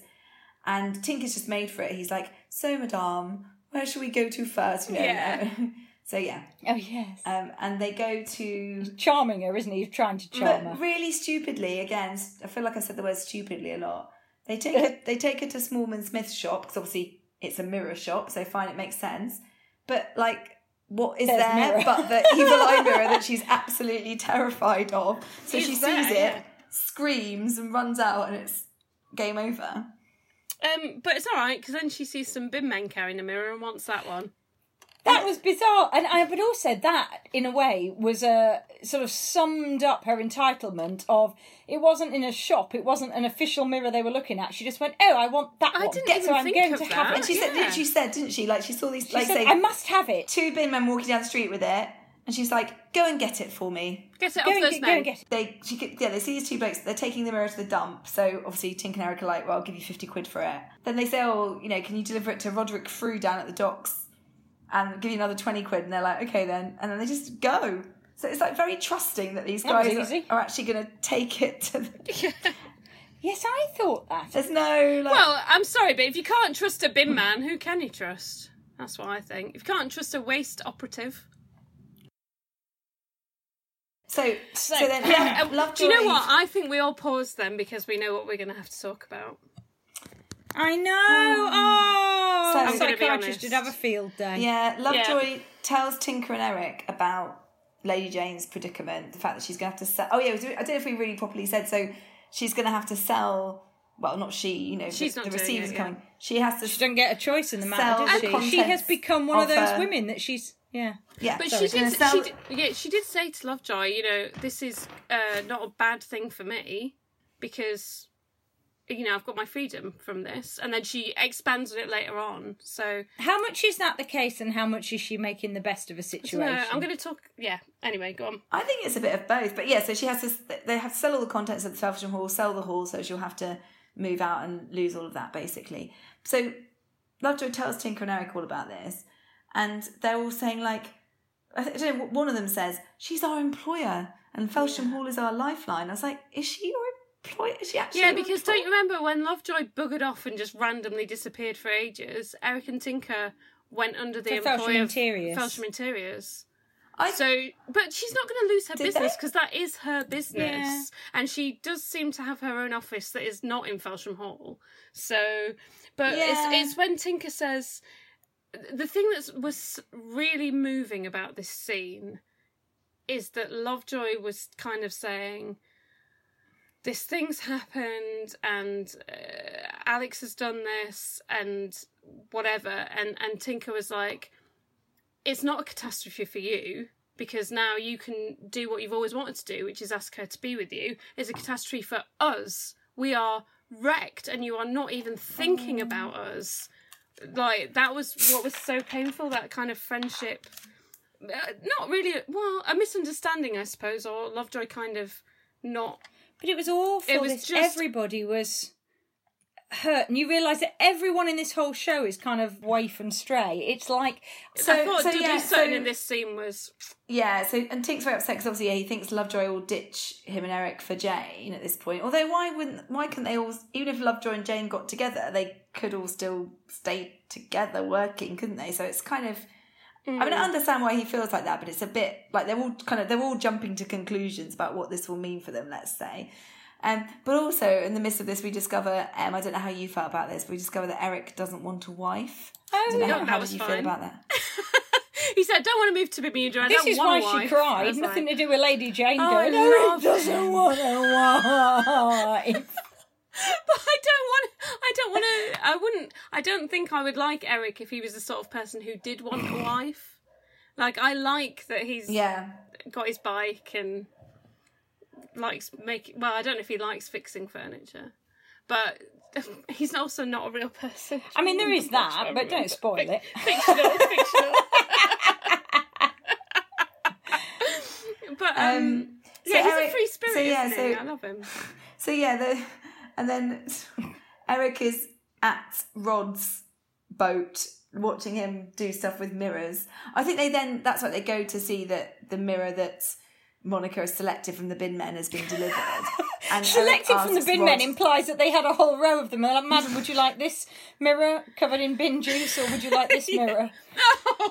and Tink is just made for it. He's like, "So, Madame, where should we go to first? You know, Yeah. so yeah, Oh, yes. um, and they go to. Charming her, isn't he? He's trying to charm But her. really stupidly, again, I feel like I said the word stupidly a lot. They take her, they take her to Smallman Smith's shop because obviously it's a mirror shop, so fine, it makes sense. But like, what is There's there mirror. but the evil eye mirror that she's absolutely terrified of? So It's she sees there, it, yeah. screams, and runs out, and it's game over. Um, but it's all right because then she sees some bin men carrying a mirror and wants that one. That was bizarre, and I would also that in a way was a sort of summed up her entitlement of it wasn't in a shop, it wasn't an official mirror they were looking at. She just went, "Oh, I want that I one." didn't Get- even so I'm think going of to that. have And it. she said, Yeah. she said, didn't she? Like she saw these, She like said, say, "I must have it." two bin men walking down the street with it, and she's like, "Go and get it for me." Get it Go off and, those get, go and get it. they she yeah they see these two blokes they're taking the mirror to the dump so obviously Tink and Eric are like well I'll give you 50 quid for it then they say oh you know can you deliver it to Roderick Frew down at the docks and give you another 20 quid and they're like okay then and then they just go so it's like very trusting that these That was guys easy. are, are actually going to take it to the, Yes, I thought that. there's no like Well, I'm sorry, but if you can't trust a bin man, who can you trust? That's what I think. If you can't trust a waste operative, so so, So- then Uh, Love, do you know what? I think we all pause then because we know what we're going to have to talk about. I know. Oh, So- the I'm gonna psychiatrist honest. did have a field day. yeah Lovejoy tells Tinker and Eric about Lady Jane's predicament the fact that she's going to have to sell oh yeah I don't know if we really properly said so she's going to have to sell well not she you know She's the, not the receiver's it, yeah. coming she has to She doesn't get a choice in the matter, does she? She has become one of of those her- women that she's yeah. Yeah, But sorry. she did, sell- she did, yeah, she did say to Lovejoy, you know, this is uh, not a bad thing for me because you know, I've got my freedom from this. And then she expands on it later on. So, How much is that the case, and how much is she making the best of a no, situation? I'm going to talk. Yeah, anyway, go on. I think it's a bit of both, but yeah. So she has to. They have to sell all the contents of the Felsham Hall, sell the hall, so she'll have to move out and lose all of that basically. So Lovejoy tells Tinker and Eric all about this, and they're all saying like, I don't know. One of them says she's our employer and Felsham Hall is our lifeline. I was like, is she your employer? Is she actually? Yeah, because employer? don't you remember when Lovejoy buggered off and just randomly disappeared for ages? Eric and Tinker went under the For Felsham employ of Interiors. Felsham Interiors. I So, but she's not going to lose her Did business because that is her business, Yeah. and she does seem to have her own office that is not in Felsham Hall. So, but Yeah. it's it's when Tinker says the thing that was really moving about this scene is that Lovejoy was kind of saying this thing's happened and uh, Alex has done this and whatever. And and Tinker was like it's not a catastrophe for you because now you can do what you've always wanted to do which is ask her to be with you. It's a catastrophe for us. We are wrecked and you are not even thinking about us like that was what was so painful that kind of friendship uh, not really well a misunderstanding i suppose or lovejoy kind of not But it was awful. It was just- everybody was hurt, and you realise that everyone in this whole show is kind of waif and stray. It's like So, I thought so Dudley yeah, Sutton so- in this scene was Yeah, so and Tink's very upset because obviously yeah, he thinks Lovejoy will ditch him and Eric for Jane at this point. Although why wouldn't why couldn't they all even if Lovejoy and Jane got together, they could all still stay together working, couldn't they? So it's kind of I mean I mm. understand why he feels like that, but it's a bit like they're all kind of they're all jumping to conclusions about what this will mean for them, let's say. Um, but also in the midst of this, we discover um, I don't know how you felt about this. But we discover that Eric doesn't want a wife. I no, how, that how was did you fine. feel about that? he said don't want to move to bermuda I this don't is want why a she wife." I cried. Nothing like, to do with Lady Jane Oh, I going. Love doesn't want a wife. but I don't want. I don't want to. I wouldn't. I don't think I would like Eric if he was the sort of person who did want a wife. Like I like that he's Yeah. got his bike and likes making. Well, I don't know if he likes fixing furniture, but he's also not a real person. I mean, there is that, but don't spoil it. fictional, fictional. but um, Um, yeah, he's Eric- a free spirit, so yeah, isn't he? so- I love him. So yeah, the, and then Eric is at Rod's boat watching him do stuff with mirrors. I think they then that's what they go to see that the mirror that Monica has selected from the bin men has been delivered. And Selected from the bin Rod- men implies that they had a whole row of them. They're like, Madam, would you like this mirror covered in bin juice, or would you like this mirror?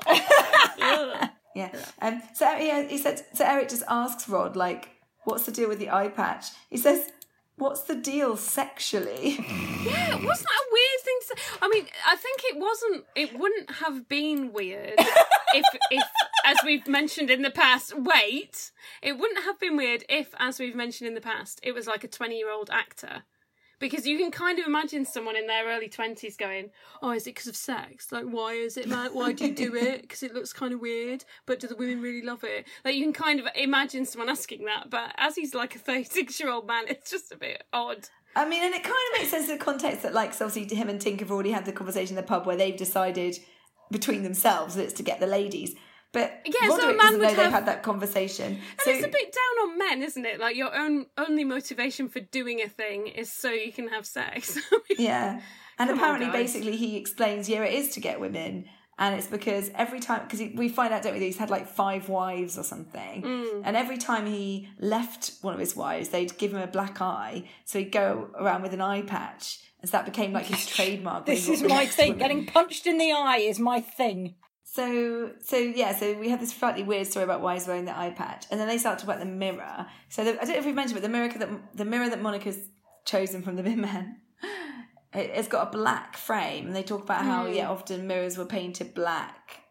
Yeah. Um, so yeah, he said. So Eric just asks Rod like, "What's the deal with the eye patch?" He says, "What's the deal sexually?" Yeah, wasn't that a weird thing to say? I mean, I think it wasn't. It wouldn't have been weird if, if, as we've mentioned in the past. Wait, it wouldn't have been weird if, as we've mentioned in the past, it was like a twenty-year-old actor. Because you can kind of imagine someone in their early twenties going, "Oh, is it because of sex? Like, why is it, man? Why do you do it? Because it looks kind of weird, but do the women really love it?" Like, you can kind of imagine someone asking that, but as he's like a thirty-six-year-old man, it's just a bit odd. I mean, and it kind of makes sense in the context that, like, so obviously him and Tink have already had the conversation in the pub where they've decided between themselves that it's to get the ladies. But Yeah, so a man would they've have- had that conversation. And so it's a bit down on men, isn't it? Like your own only motivation for doing a thing is so you can have sex. yeah, and Come apparently, guys. basically, he explains, yeah, it is to get women. And it's because every time, because we find out, don't we, that he's had like five wives or something. Mm. And every time he left one of his wives, they'd give him a black eye. So he'd go around with an eye patch. And so that became like his trademark. This is my thing. Getting punched in the eye is my thing. So, so yeah, so we have this slightly weird story about why he's wearing the eye patch, and then they start to about the mirror. So the, I don't know if we've mentioned, but the mirror that the mirror that Monica's chosen from the bin men, it- it's got a black frame, and they talk about how hmm. yeah, often mirrors were painted black.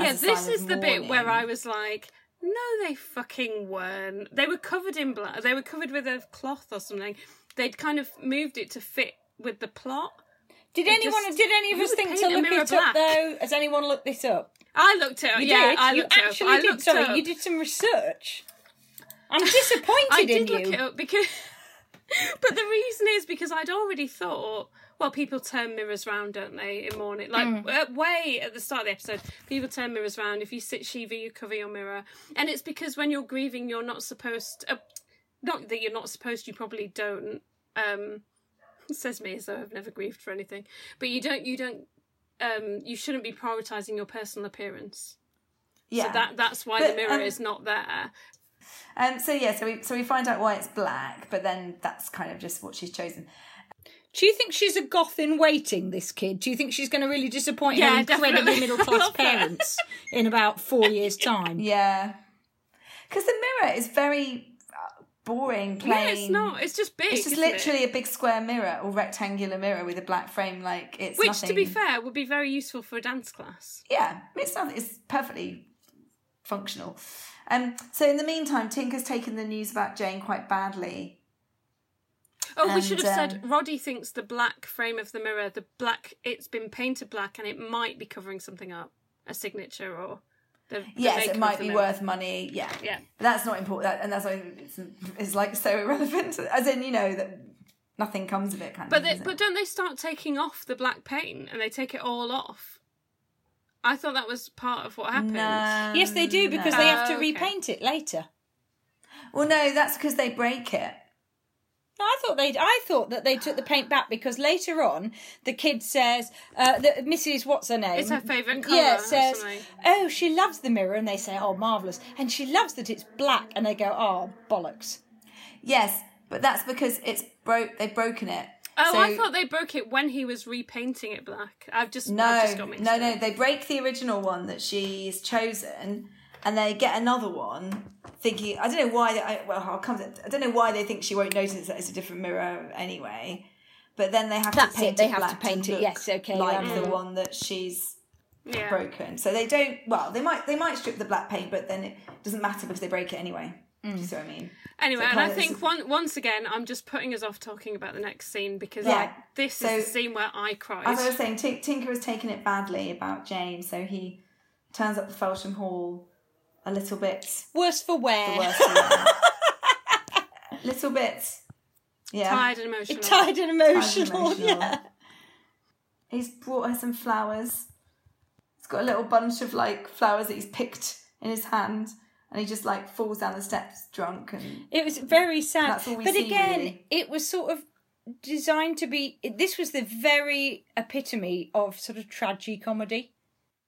yeah, this is the bit where. I was like, no, they fucking weren't. They were covered in black. They were covered with a cloth or something. They'd kind of moved it to fit with the plot. Did It anyone? just- did any of us think paint to a look mirror it black? up though? Has anyone looked this up? I looked it up. You yeah, did. I you looked it actually up. I did looked something. it up. You did some research. I'm disappointed you. I in did you. look it up because but the reason is because I'd already thought, well, people turn mirrors round, don't they, in mourning? Like, uh, way at the start of the episode, people turn mirrors round. If you sit Shiva, you cover your mirror. And it's because when you're grieving, you're not supposed uh, not that you're not supposed, you probably don't. Um, says me as though I've never grieved for anything. But you don't, you don't, um, you shouldn't be prioritising your personal appearance. Yeah. So that that's why But, the mirror um, is not there. Um, so yeah, so we so we find out why it's black, but then that's kind of just what she's chosen. Do you think she's a goth in waiting, this kid? Do you think she's going to really disappoint Yeah, her incredibly middle class parents in about four years' time? Yeah, because the mirror is very boring, plain. Yeah, it's not. It's just big. It's just isn't it? literally a big square mirror or rectangular mirror with a black frame. Like it's Which, nothing. to be fair, would be very useful for a dance class. yeah, it's nothing. It's perfectly functional. Um, so in the meantime, Tinker's taken the news about Jane quite badly. Oh, we should have said um, Roddy thinks the black frame of the mirror, the black, it's been painted black and it might be covering something up, a signature or the. the Yes, maker it might be mirror. worth money. Yeah, Yeah. But that's not important, that, and that's why it's, it's like so irrelevant. As in, you know that nothing comes of it. Kind But of. they, but it? don't they start taking off the black paint and they take it all off? I thought that was part of what happened. no, Yes, they do because no. they have to Oh, okay. repaint it later. Well, no, that's because they break it. No, I thought they. I thought that they took the paint back because later on the kid says, uh, that Mrs. What's her name? It's her favourite colour. Yeah, says, oh, she loves the mirror, and they say, oh, marvelous, and she loves that it's black, and they go, oh, bollocks. Yes, but that's because it's broke. They've broken it. Oh, So- I thought they broke it when he was repainting it black. I've just No, I've just got mixed no, up. no. They break the original one that she's chosen, and they get another one, thinking I don't know why. They, I, well, I'll come. To, I don't know why they think she won't notice that it's a different mirror anyway. But then they have That's to paint it, they have black to paint it, yes, okay, like yeah. the one that she's Yeah. broken. So they don't. Well, they might. They might strip the black paint, but then it doesn't matter because they break it anyway. Mm. Do you see what I mean? Anyway, So and I think one, once again, I'm just putting us off talking about the next scene because Yeah. like, this So- is the scene where I cried. As I was saying, T- Tinker has taken it badly about Jane, so he turns up the Felsham Hall a little bit Worse for wear. the worst. of little bit. Yeah. Tired and emotional. Tired and emotional. emotional. Yeah. He's brought her some flowers. He's got a little bunch of like flowers that he's picked in his hand, and he just like falls down the steps drunk and It was very sad. That's all we but see, again, really. it was sort of designed to be. This was the very epitome of sort of tragicomedy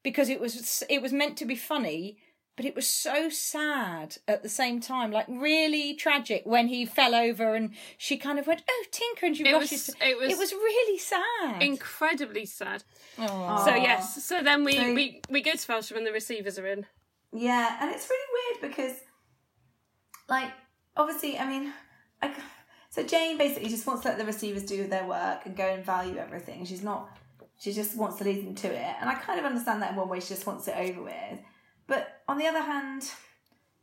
because it was it was meant to be funny, but it was so sad at the same time, like really tragic when he fell over and she kind of went, "Oh, Tinker," and she It rushes. was- to- it was it was really sad. Incredibly sad. Aw. So yes, so then we, So- we, we go to Felsham and the receivers are in. Yeah, and it's really weird because, like, obviously, I mean, I, so Jane basically just wants to let the receivers do their work and go and value everything. She's not, she just wants to lead them to it. And I kind of understand that in one way, she just wants it over with. But on the other hand,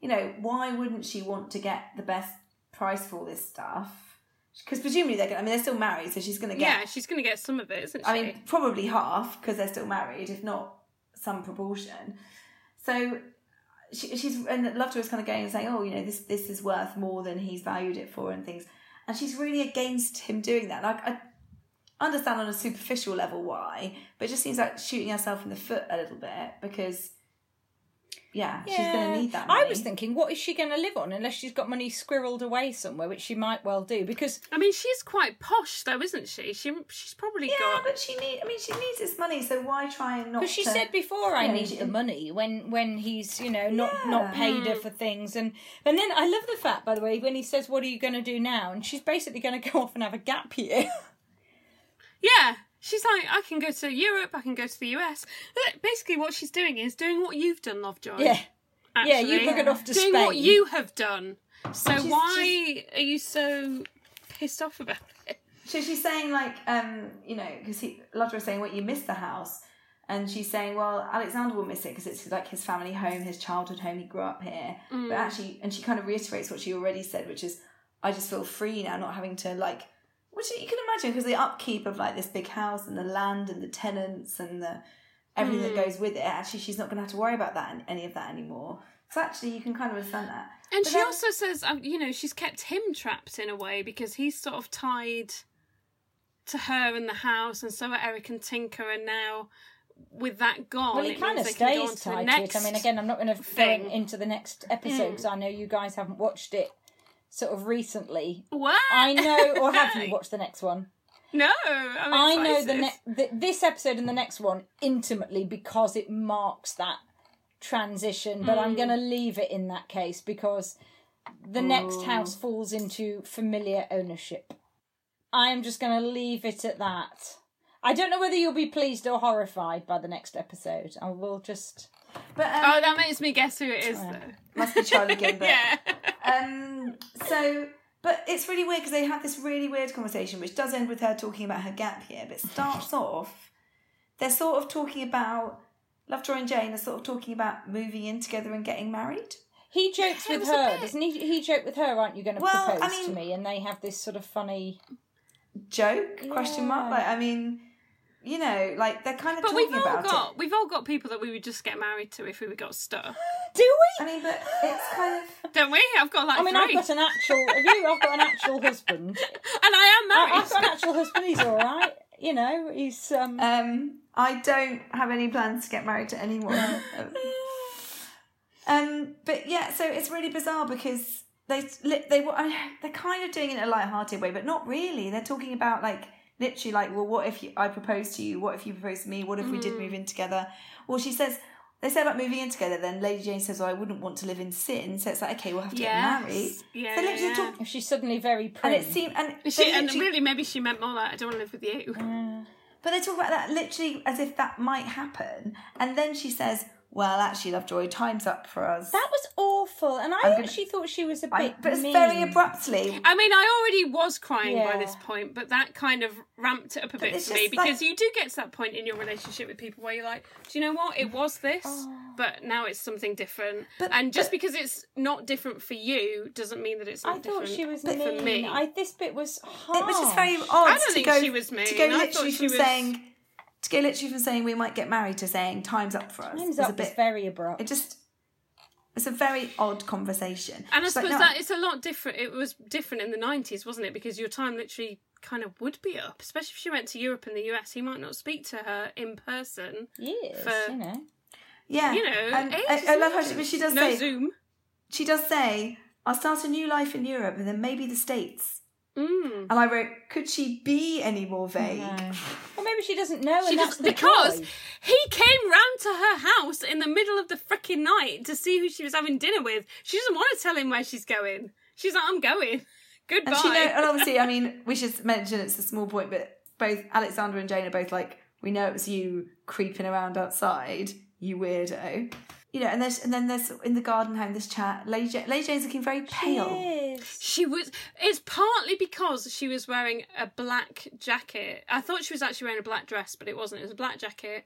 you know, why wouldn't she want to get the best price for all this stuff? Because presumably they're going I mean, they're still married, so she's going to get Yeah, she's going to get some of it, isn't she? I mean, probably half because they're still married, if not some proportion. So she, she's and Lovejoy's kind of going and saying, "Oh, you know, this this is worth more than he's valued it for," and things. And she's really against him doing that. And I, I understand on a superficial level why, but it just seems like shooting herself in the foot a little bit because, yeah, she's going to need that. Money. I was thinking, what is she going to live on unless she's got money squirreled away somewhere, which she might well do because I mean, she's quite posh though, isn't she? She she's probably yeah, got. but she need. I mean, she needs this money, so why try and not? Because she to- said before, I Yeah, need she- the money when when he's you know not not paid her mm. for things, and and then I love the fact by the way when he says, "What are you going to do now?" and she's basically going to go off and have a gap year. Yeah, she's like, I can go to Europe, I can go to the US. Basically, what she's doing is doing what you've done, Lovejoy. yeah, actually. yeah, you buggered off to doing Spain. what you have done. So She's- why are you so pissed off about it? So she's saying like, um, you know, because he Lovejoy's saying, "What you missed the house," and she's saying, "Well, Alexander will miss it because it's like his family home, his childhood home. He grew up here." But actually, and she kind of reiterates what she already said, which is, "I just feel free now, not having to like." Which you can imagine because the upkeep of like this big house and the land and the tenants and the everything that goes with it. Actually, she's not going to have to worry about that and any of that anymore. So actually, you can kind of understand that. And But she then- also says, um, you know, she's kept him trapped in a way because he's sort of tied to her and the house, and so are Eric and Tinker, and now with that gone, Well, he kind of they can go on stays tied to it. I mean, again, I'm not going to go into the next episode because I know you guys haven't watched it sort of recently. what I know, or have you watched the next one? No, I'm I know the, excited. ne- the this episode and the next one intimately because it marks that transition. But I'm Hmm. going to leave it in that case because the next house falls into familiar ownership. I am just going to leave it at that. I don't know whether you'll be pleased or horrified by the next episode. I will just. But um, Oh, that makes me guess who it is, though. must be Charlie Gilbert. yeah. Um, so, but it's really weird because they have this really weird conversation, which does end with her talking about her gap year, but starts off, they're sort of talking about, Lovejoy and Jane are sort of talking about moving in together and getting married. He jokes with her, doesn't he? He joked with her, aren't you going to Well, I propose to me? And they have this sort of funny. Joke? Question mark? Like, I mean, you know, like they're kind of But talking we've all about got it. we've all got people that we would just get married to if we got stuck, Do we? I mean, but it's kind of. don't we? I've got like I mean, three, I've got an actual. Have you? I've got an actual husband. and I am I, married. I've got an actual husband. He's all right. You know, he's um. Um, I don't have any plans to get married to anyone. um, but yeah, so it's really bizarre because they li- they were I mean, they're kind of doing it in a light-hearted way, but not really. They're talking about like literally like, well, what if you, I propose to you? What if you propose to me? What if we did mm. move in together? Well, she says. They say about moving in together. Then Lady Jane says, "Well, I wouldn't want to live in sin." So it's like, okay, we'll have to Yes. get married. Yeah, so yeah, literally yeah. talk- she's suddenly very and prim. it seemed and, She, they and literally- really, maybe she meant more like I don't want to live with you. But they talk about that literally as if that might happen. And then she says, Well, actually, Lovejoy, time's up for us. that was awful, and I gonna- actually thought she was a bit. but it's mean. very abruptly. I mean, I already was crying by this point, but that kind of ramped it up a bit for me just because like- you do get to that point in your relationship with people where you're like, do you know what? It was this, Oh. but now it's something different. But- and just but- because it's not different for you doesn't mean that it's not I thought different she was for mean. me. I this bit was hard. It was just very odd I don't to think go, she was mean. to go I literally she from was- saying to go literally from saying we might get married to saying time's up for us. Time's was up a was bit. very abrupt. It just it's a very odd conversation. And I She's like, suppose "No, that it's a lot different. It was different in the nineties, wasn't it? Because your time literally kind of would be up, especially if she went to Europe and the US. He might not speak to her in person. Years, for- you know. yeah, You know, and I, ages I love how she, but ages. she does no say Zoom. she does say I'll start a new life in Europe and then maybe the States. Mm. And I wrote, could she be any more vague? No. Maybe she doesn't know, She and that's the because joy. he came round to her house in the middle of the freaking night to see who she was having dinner with. She doesn't want to tell him where she's going. She's like, I'm going. Goodbye. And she know, and obviously, I mean, we should mention it's a small point, but both Alexander and Jane are both like, we know it was you creeping around outside, you weirdo. You know, and there's and then there's in the garden home this chat. Lady, Jane, Lady Jane's looking very pale. Yes. She was. It's partly because she was wearing a black jacket. I thought she was actually wearing a black dress, but it wasn't. It was a black jacket,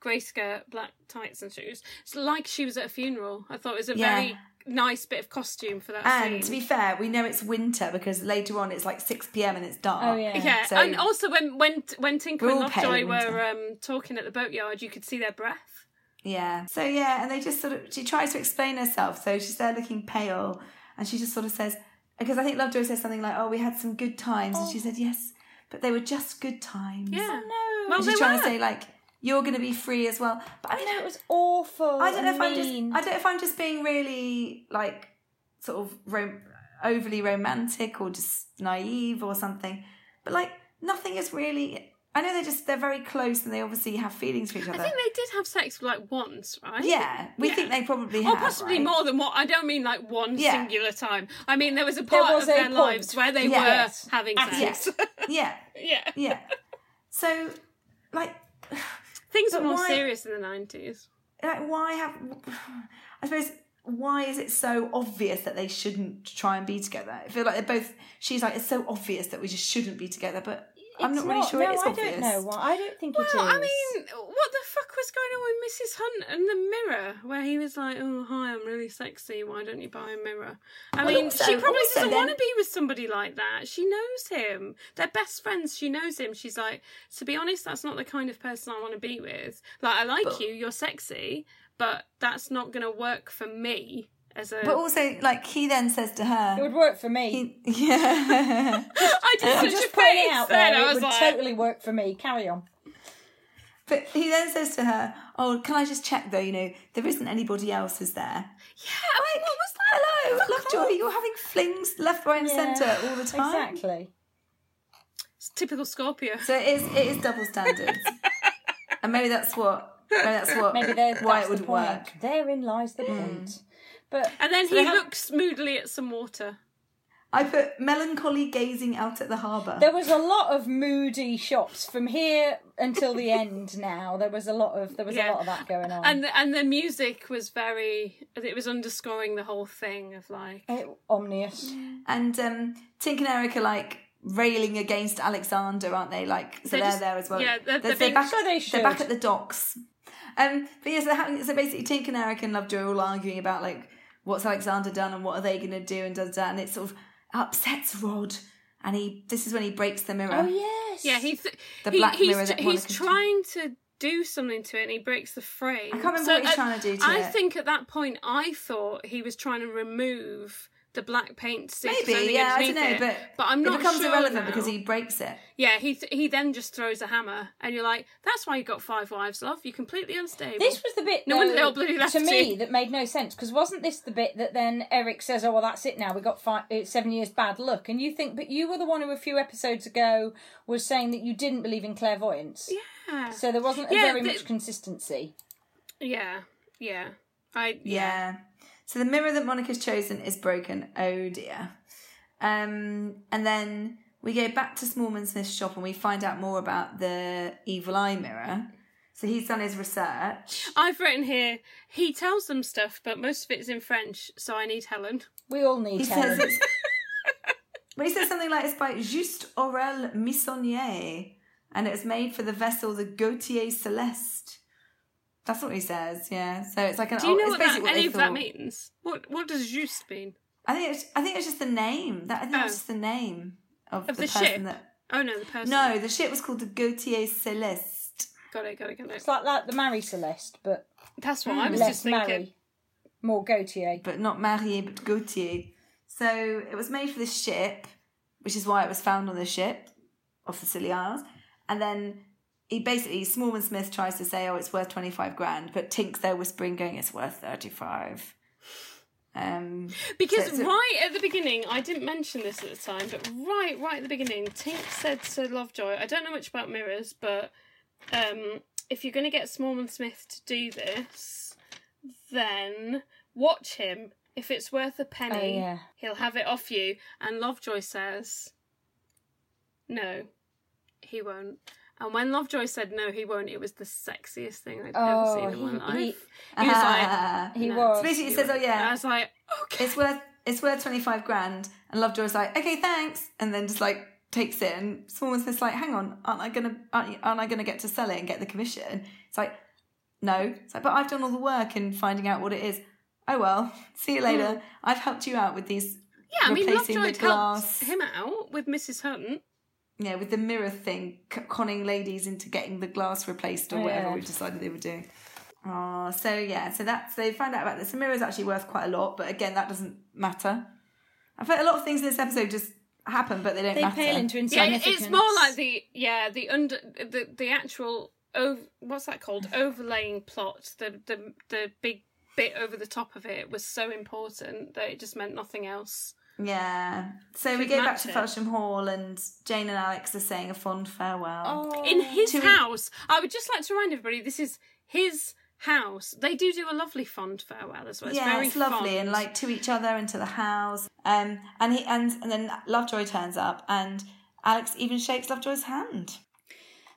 grey skirt, black tights and shoes. It's like she was at a funeral. I thought it was a Yeah. very nice bit of costume for that And scene. to be fair, we know it's winter because later on it's like six p.m. and it's dark. Oh yeah. yeah, So- and also when when when Tinker and all Lovejoy were um, talking at the boatyard, you could see their breath. Yeah. So yeah, and they just sort of she tries to explain herself. So she's there looking pale, and she just sort of says because I think Lovejoy says something like, "Oh, we had some good times," and she oh. said, "Yes, but they were just good times." Yeah. Oh, no. Well, And they she's trying were. to say like you're going to be free as well. But I mean, it was awful. I don't know if and I'm just. I don't know if I'm just being really like sort of rom- overly romantic or just naive or something. But like nothing is really. I know they're just they're very close and they obviously have feelings for each other. I think they did have sex like once, right? yeah, we Yeah. think they probably Or have. possibly right? more than what. I don't mean like one Yeah. singular time. I mean there was a part was of a their point. lives where they Yeah. were Yes. having sex. Yeah, yeah. yeah. So, like, Things were more why- serious in the nineties. like why have? I suppose why is it so obvious that they shouldn't try and be together? I feel like they're both. She's like, it's so obvious that we just shouldn't be together, but I'm It's not really sure no, it is I obvious. don't know why. I don't think it is. Well, I mean, what the fuck was going on with Mrs. Hunt and the mirror, where he was like, "Oh, hi, I'm really sexy. Why don't you buy a mirror?" I Well, mean, also- she probably also doesn't then- want to be with somebody like that. She knows him. They're best friends. She knows him. She's like, to be honest, that's not the kind of person I want to be with. Like, I like But- you. You're sexy, but that's not going to work for me. As a. But also, like he then says to her, It would work for me. he, yeah. I did I'm such just a face it out then. there. I It would like, totally work for me. Carry on. but he then says to her, "Oh, can I just check though? You know, there isn't anybody else, is there?" yeah, what was that? Hello, Fuck Lovejoy. off. You're having flings left, right, and Yeah, centre all the time. Exactly. It's typical Scorpio. So it is. It is double standards, and maybe that's what. Maybe that's what. Maybe there, why that's it would work. Therein lies the point. Mm. But And then So he have- looks moodily at some water. I put melancholy gazing out at the harbour. there was a lot of moody shots from here until the end. Now there was a lot of there was Yeah. a lot of that going on. And the, and the music was very. It was underscoring the whole thing of like. It- omnious. And um, Tink and Eric are like railing against Alexander, aren't they? Like, so They're they're, just- there as well. yeah, they're- they're they're, being- back, So they they're back at the docks. Um, but yeah, so, so basically, Tink and Eric and Lovejoy are all arguing about like what's Alexander done and what are they going to do and does that, and it sort of upsets Rod. And he, this is when he breaks the mirror. Oh yes. Yeah, he th- The he- black he's, mirror that he's Monica's- trying to do something to it, and he breaks the frame. I can't remember So what he's at- trying to do to I it. think at that point, I thought he was trying to remove the black paint stick. Maybe, yeah, I don't know, it. but, I'm not it becomes sure irrelevant now. because he breaks it. Yeah, he th- he then just throws a hammer, and you're like, "That's why you got five wives, love. You're completely unstable." This was the bit No wonder they all bloody left to me that made no sense because wasn't this the bit that then Eric says, "Oh well, that's it now. We got five, uh, seven years bad luck," and you think, but you were the one who a few episodes ago was saying that you didn't believe in clairvoyance, yeah, so there wasn't a Yeah, very the- much consistency. yeah, yeah. I Yeah. So the mirror that Monica's chosen is broken. Oh dear. Um, and then we go back to Smallman Smith's shop and we find out more about the evil eye mirror. So he's done his research. I've written here. He tells them stuff, but most of it is in French, so I need Helen. We all need He Helen. it's. But he says something like it's by Juste Aurel Meissonnier, and it's made for the vessel the Gautier Celeste. That's what he says. Yeah. So it's like an. Do you know it's what, that, basically any they of that means? What What does juste mean? I think it's. I think it's just the name. That I think Oh. it's just the name of, Of the, the person ship? that. Oh no, the person. No, the ship was called the Gautier Celeste. got it, got it, got it. It's like like the Marie Celeste, but That's what I hmm. was less just thinking. Marie, more Gautier. but not Marie, but Gautier. So it was made for this ship, which is why it was found on the ship off the Scilly Isles. And then he basically, Smallman Smith tries to say, oh, it's worth 25 grand, but Tink's there whispering, going, it's worth 35. Um, Because So- so- right at the beginning, I didn't mention this at the time, but right, right at the beginning, Tink said to Lovejoy, I don't know much about mirrors, but um, if you're going to get Smallman Smith to do this, then watch him. If it's worth a penny, Oh, yeah. he'll have it off you. And Lovejoy says, no, he won't. And when Lovejoy said no, he won't, it was the sexiest thing I'd Oh, ever seen in my life. he- He, was like, Ah. He No. was. So basically, he says, oh, was- I was like, okay. it's worth it's worth 25 grand. And Lovejoy's like, okay, thanks. And then just like takes it. And Smallman Smith's like, hang on, aren't I going to, aren't, aren't I going to get to sell it and get the commission? It's like, no. It's like, but I've done all the work in finding out what it is. Oh well, see you later. I've helped you out with these. Yeah, I mean, Lovejoy the helped him out with Mrs. Hunt. Yeah, with the mirror thing, conning ladies into getting the glass replaced or oh, whatever Yeah. we decided they were doing. Oh, so yeah, so that's they find out about this. The mirror is actually worth quite a lot, but again, that doesn't matter. I feel a lot of things in this episode just happen, but they don't They matter. pale into insignificance. Yeah, it's more like the yeah the under the the actual over, what's that called overlaying plot. The the the big bit over the top of it was so important that it just meant nothing else. Yeah. So we go back to it. Felsham Hall, and Jane and Alex are saying a fond farewell. Oh. In his To house, I would just like to remind everybody this is his house. They do do a lovely fond farewell as well. It's yeah, very it's lovely, fond. and like to each other and to the house. Um, and he and and then Lovejoy turns up, and Alex even shakes Lovejoy's hand.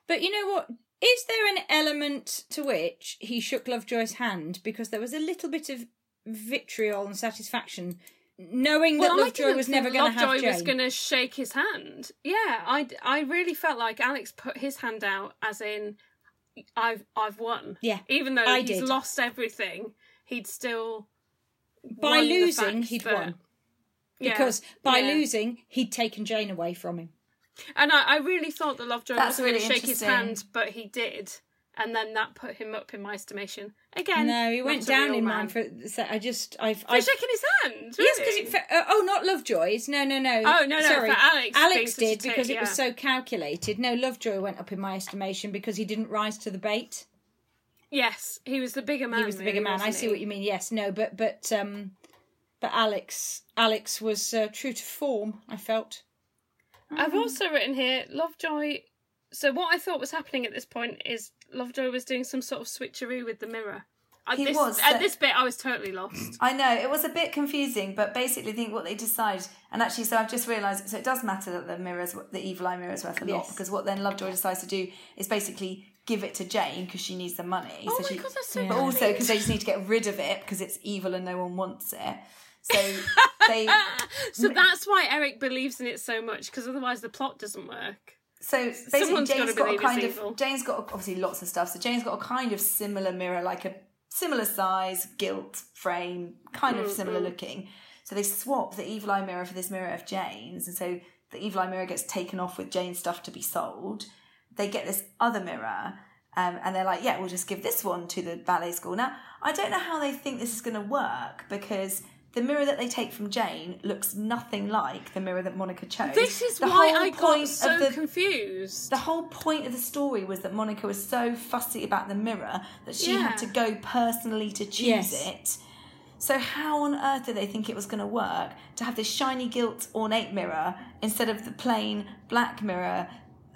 But you know what? Is there an element to which he shook Lovejoy's hand because there was a little bit of vitriol and satisfaction, knowing Well, that Lovejoy was never going to have Lovejoy Jane. was going to shake his hand. Yeah, I, I really felt like Alex put his hand out as in, I've I've won. Yeah, even though I he's did. lost everything, he'd still By losing, he'd that- won. Yeah, Because by yeah. losing, he'd taken Jane away from him. and I, I really thought that Lovejoy That's wasn't going to shake his hand, but he did, and then that put him up in my estimation again. No, he went down in man. mine for. So I just I've. for I've shaking his hand. Yes, because uh, oh, not Lovejoy's. No, no, no. Oh, no, no, Sorry, for Alex Alex did because it was so calculated. No, Lovejoy went up in my estimation because he didn't rise to the bait. yes, he was the bigger man. he was the bigger really, man. I see he? what you mean. Yes, no, but but um, but Alex, Alex was uh, true to form. I felt. I've also written here Lovejoy. So what I thought was happening at this point is Lovejoy was doing some sort of switcheroo with the mirror. At He this, was, at so- this bit. I was totally lost. I know it was a bit confusing, but basically, I think what they decide, and actually, so I've just realised, so it does matter that the mirrors, the evil eye mirror is worth a lot because what then Lovejoy decides to do is basically give it to Jane because she needs the money. Oh so my she, God, that's so Yeah. But also because they just need to get rid of it because it's evil and no one wants it. So they, so that's why Eric believes in it so much because otherwise the plot doesn't work. So basically, Someone's Jane's got a kind of evil. Jane's got obviously lots of stuff. So Jane's got a kind of similar mirror, like a similar size, gilt frame, kind of similar looking. So they swap the evil eye mirror for this mirror of Jane's, and so the evil eye mirror gets taken off with Jane's stuff to be sold. They get this other mirror. Um, and they're like, yeah, we'll just give this one to the ballet school. Now, I don't know how they think this is going to work because the mirror that they take from Jane looks nothing like the mirror that Monica chose. This is The why whole I got point so of the, confused. the whole point of the story was that Monica was so fussy about the mirror that she Yeah. had to go personally to choose Yes. it. So how on earth did they think it was going to work to have this shiny gilt ornate mirror instead of the plain black mirror?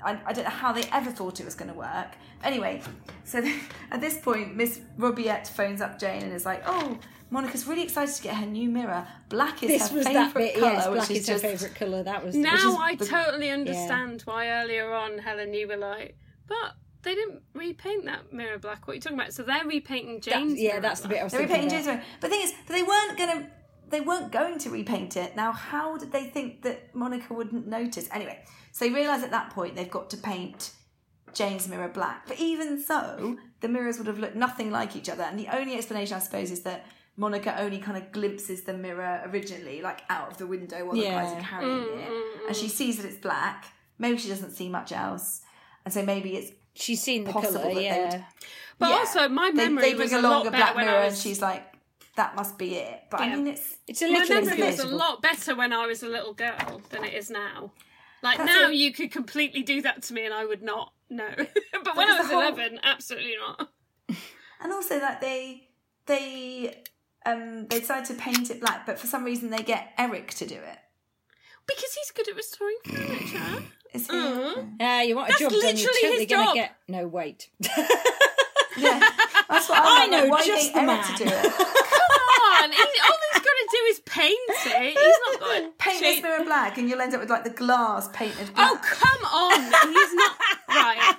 I, I don't know how they ever thought it was going to work. Anyway, so at this point, Miss Robiette phones up Jane and is like, "Oh, Monica's really excited to get her new mirror. Black is This her was favourite that bit. colour, yes, which black is is her just favourite colour. That was now which is- I the- totally understand why earlier on, Helen, you were like, but they didn't repaint that mirror black. What are you talking about? So they're repainting Jane's. yeah, mirror that's the bit I was They're repainting about. James Bond. But the thing is, they weren't gonna they weren't going to repaint it. Now, how did they think that Monica wouldn't notice? Anyway, so they realise at that point they've got to paint Jane's mirror black. But even so, the mirrors would have looked nothing like each other. And the only explanation, I suppose, is that Monica only kind of glimpses the mirror originally, like out of the window while the guys are carrying Mm, it, and she sees that it's black. Maybe she doesn't see much else, and so maybe it's She's seen the possible colour. that they Yeah. would- But yeah. also, my they, memory they bring was a along lot a better black when mirror, I and was. she's like, "That must be it." But I mean, it's It's a little. my little memory was a lot better when I was a little girl than it is now. Like That's now, it. you could completely do that to me, and I would not know. but when I was whole- eleven, absolutely not. and also that they they um they decide to paint it black, but for some reason they get Eric to do it. Because he's good at restoring furniture. Is he? Mhm. Yeah, you want a That's job done, you're literally totally his going job. to get. No, wait. Yeah, that's what I I'm know like, why just get the man. to do it? Come on, he, do is paint it. He's not got Paint this mirror black, and you'll end up with like the glass painted black. Oh come on! He's not right.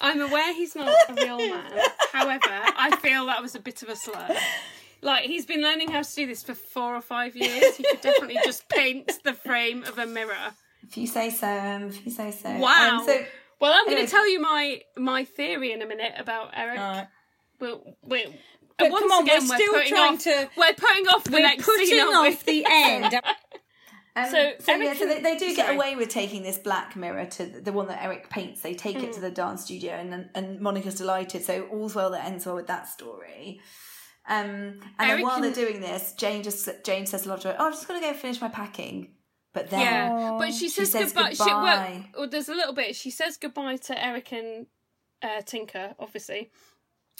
I'm aware he's not a real man. However, I feel that was a bit of a slur. Like he's been learning how to do this for four or five years. He could definitely just paint the frame of a mirror. If you say so, um, if you say so. Wow. Um, so Well, I'm going to tell you my my theory in a minute about Eric. Alright. We'll, we'll, But once come on, again, we're still putting trying off, to- We're putting off the We're next putting scene, aren't off the end. Um, So, so, Eric yeah, so they, they do can- get sorry. away with taking this black mirror to the, the one that Eric paints. They take Mm. it to the dance studio, and and Monica's delighted. So all's well that ends well with that story. Um, and then while can- they're doing this, Jane just Jane says a lot to Lovejoy, "Oh, I'm just going to go finish my packing." But then Yeah, but she She says, says goodbye. She, well, well, there's a little bit. She says goodbye to Eric and uh, Tinker, obviously,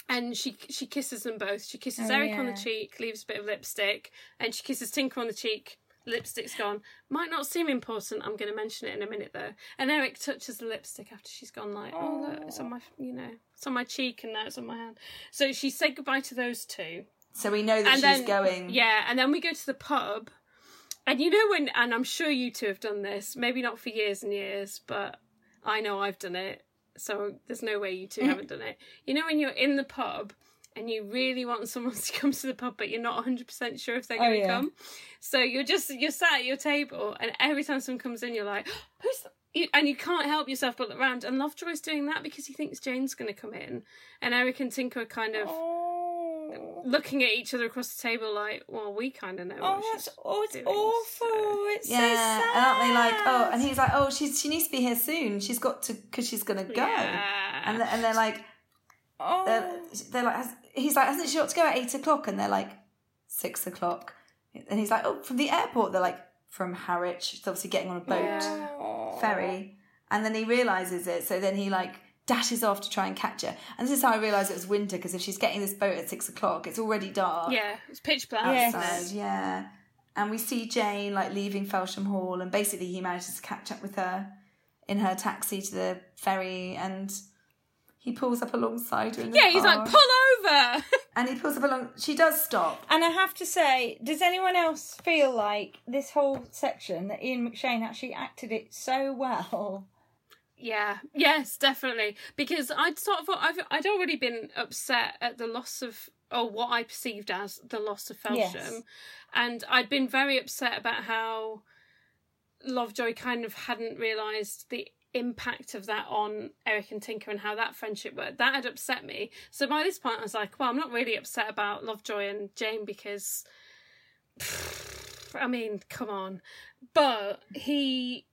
and she she kisses them both. She kisses Oh, Eric on the cheek, leaves a bit of lipstick, and she kisses Tinker on the cheek. Lipstick's gone. Might not seem important. I'm going to mention it in a minute though. And Eric touches the lipstick after she's gone. Like, oh look, it's on my, you know, it's on my cheek, and now it's on my hand. So she said goodbye to those two so we know that and she's then going. yeah and then we go to the pub and you know when and i'm sure you two have done this maybe not for years and years but i know i've done it so there's no way you two Mm. haven't done it. You know when you're in the pub and you really want someone to come to the pub but you're not 100% sure if they're Oh, going to yeah. come? So you're just you're sat at your table and every time someone comes in you're like who's the-" you, and you can't help yourself but look around. And lovejoy's doing that because he thinks jane's going to come in. And eric and tinker are kind of Oh, looking at each other across the table like, well, we kind of know. oh what that's she's oh, it's doing, awful. so- It's Yeah, so sad. and aren't they like, oh, and he's like, oh, she's she needs to be here soon. She's got to because she's gonna go. Yeah. and they're, and they're like, Oh. they're, they're like, has- he's like, hasn't she got to go at eight o'clock? And they're like, six o'clock. And he's like, oh, from the airport. They're like, from Harwich. She's obviously getting on a boat, Yeah. ferry. And then he realizes it. So then he like dashes off to try and catch her. And this is how I realised it was winter because if she's getting this boat at six o'clock, it's already dark. Yeah, it's pitch black. Yes. outside, yeah. And we see Jane like leaving Felsham Hall, and basically he manages to catch up with her in her taxi to the ferry, and he pulls up alongside her. In the Yeah, he's car. like, pull over. and he pulls up along. She does stop. And I have to say, does anyone else feel like this whole section that Ian McShane actually acted it so well? Yeah, yes, definitely. Because I'd sort of, I've, I'd already been upset at the loss of, or what I perceived as the loss of Felsham, Yes. and I'd been very upset about how Lovejoy kind of hadn't realised the impact of that on Eric and Tinker and how that friendship worked. That had upset me. So by this point, I was like, well, I'm not really upset about Lovejoy and Jane because, I mean, come on, but he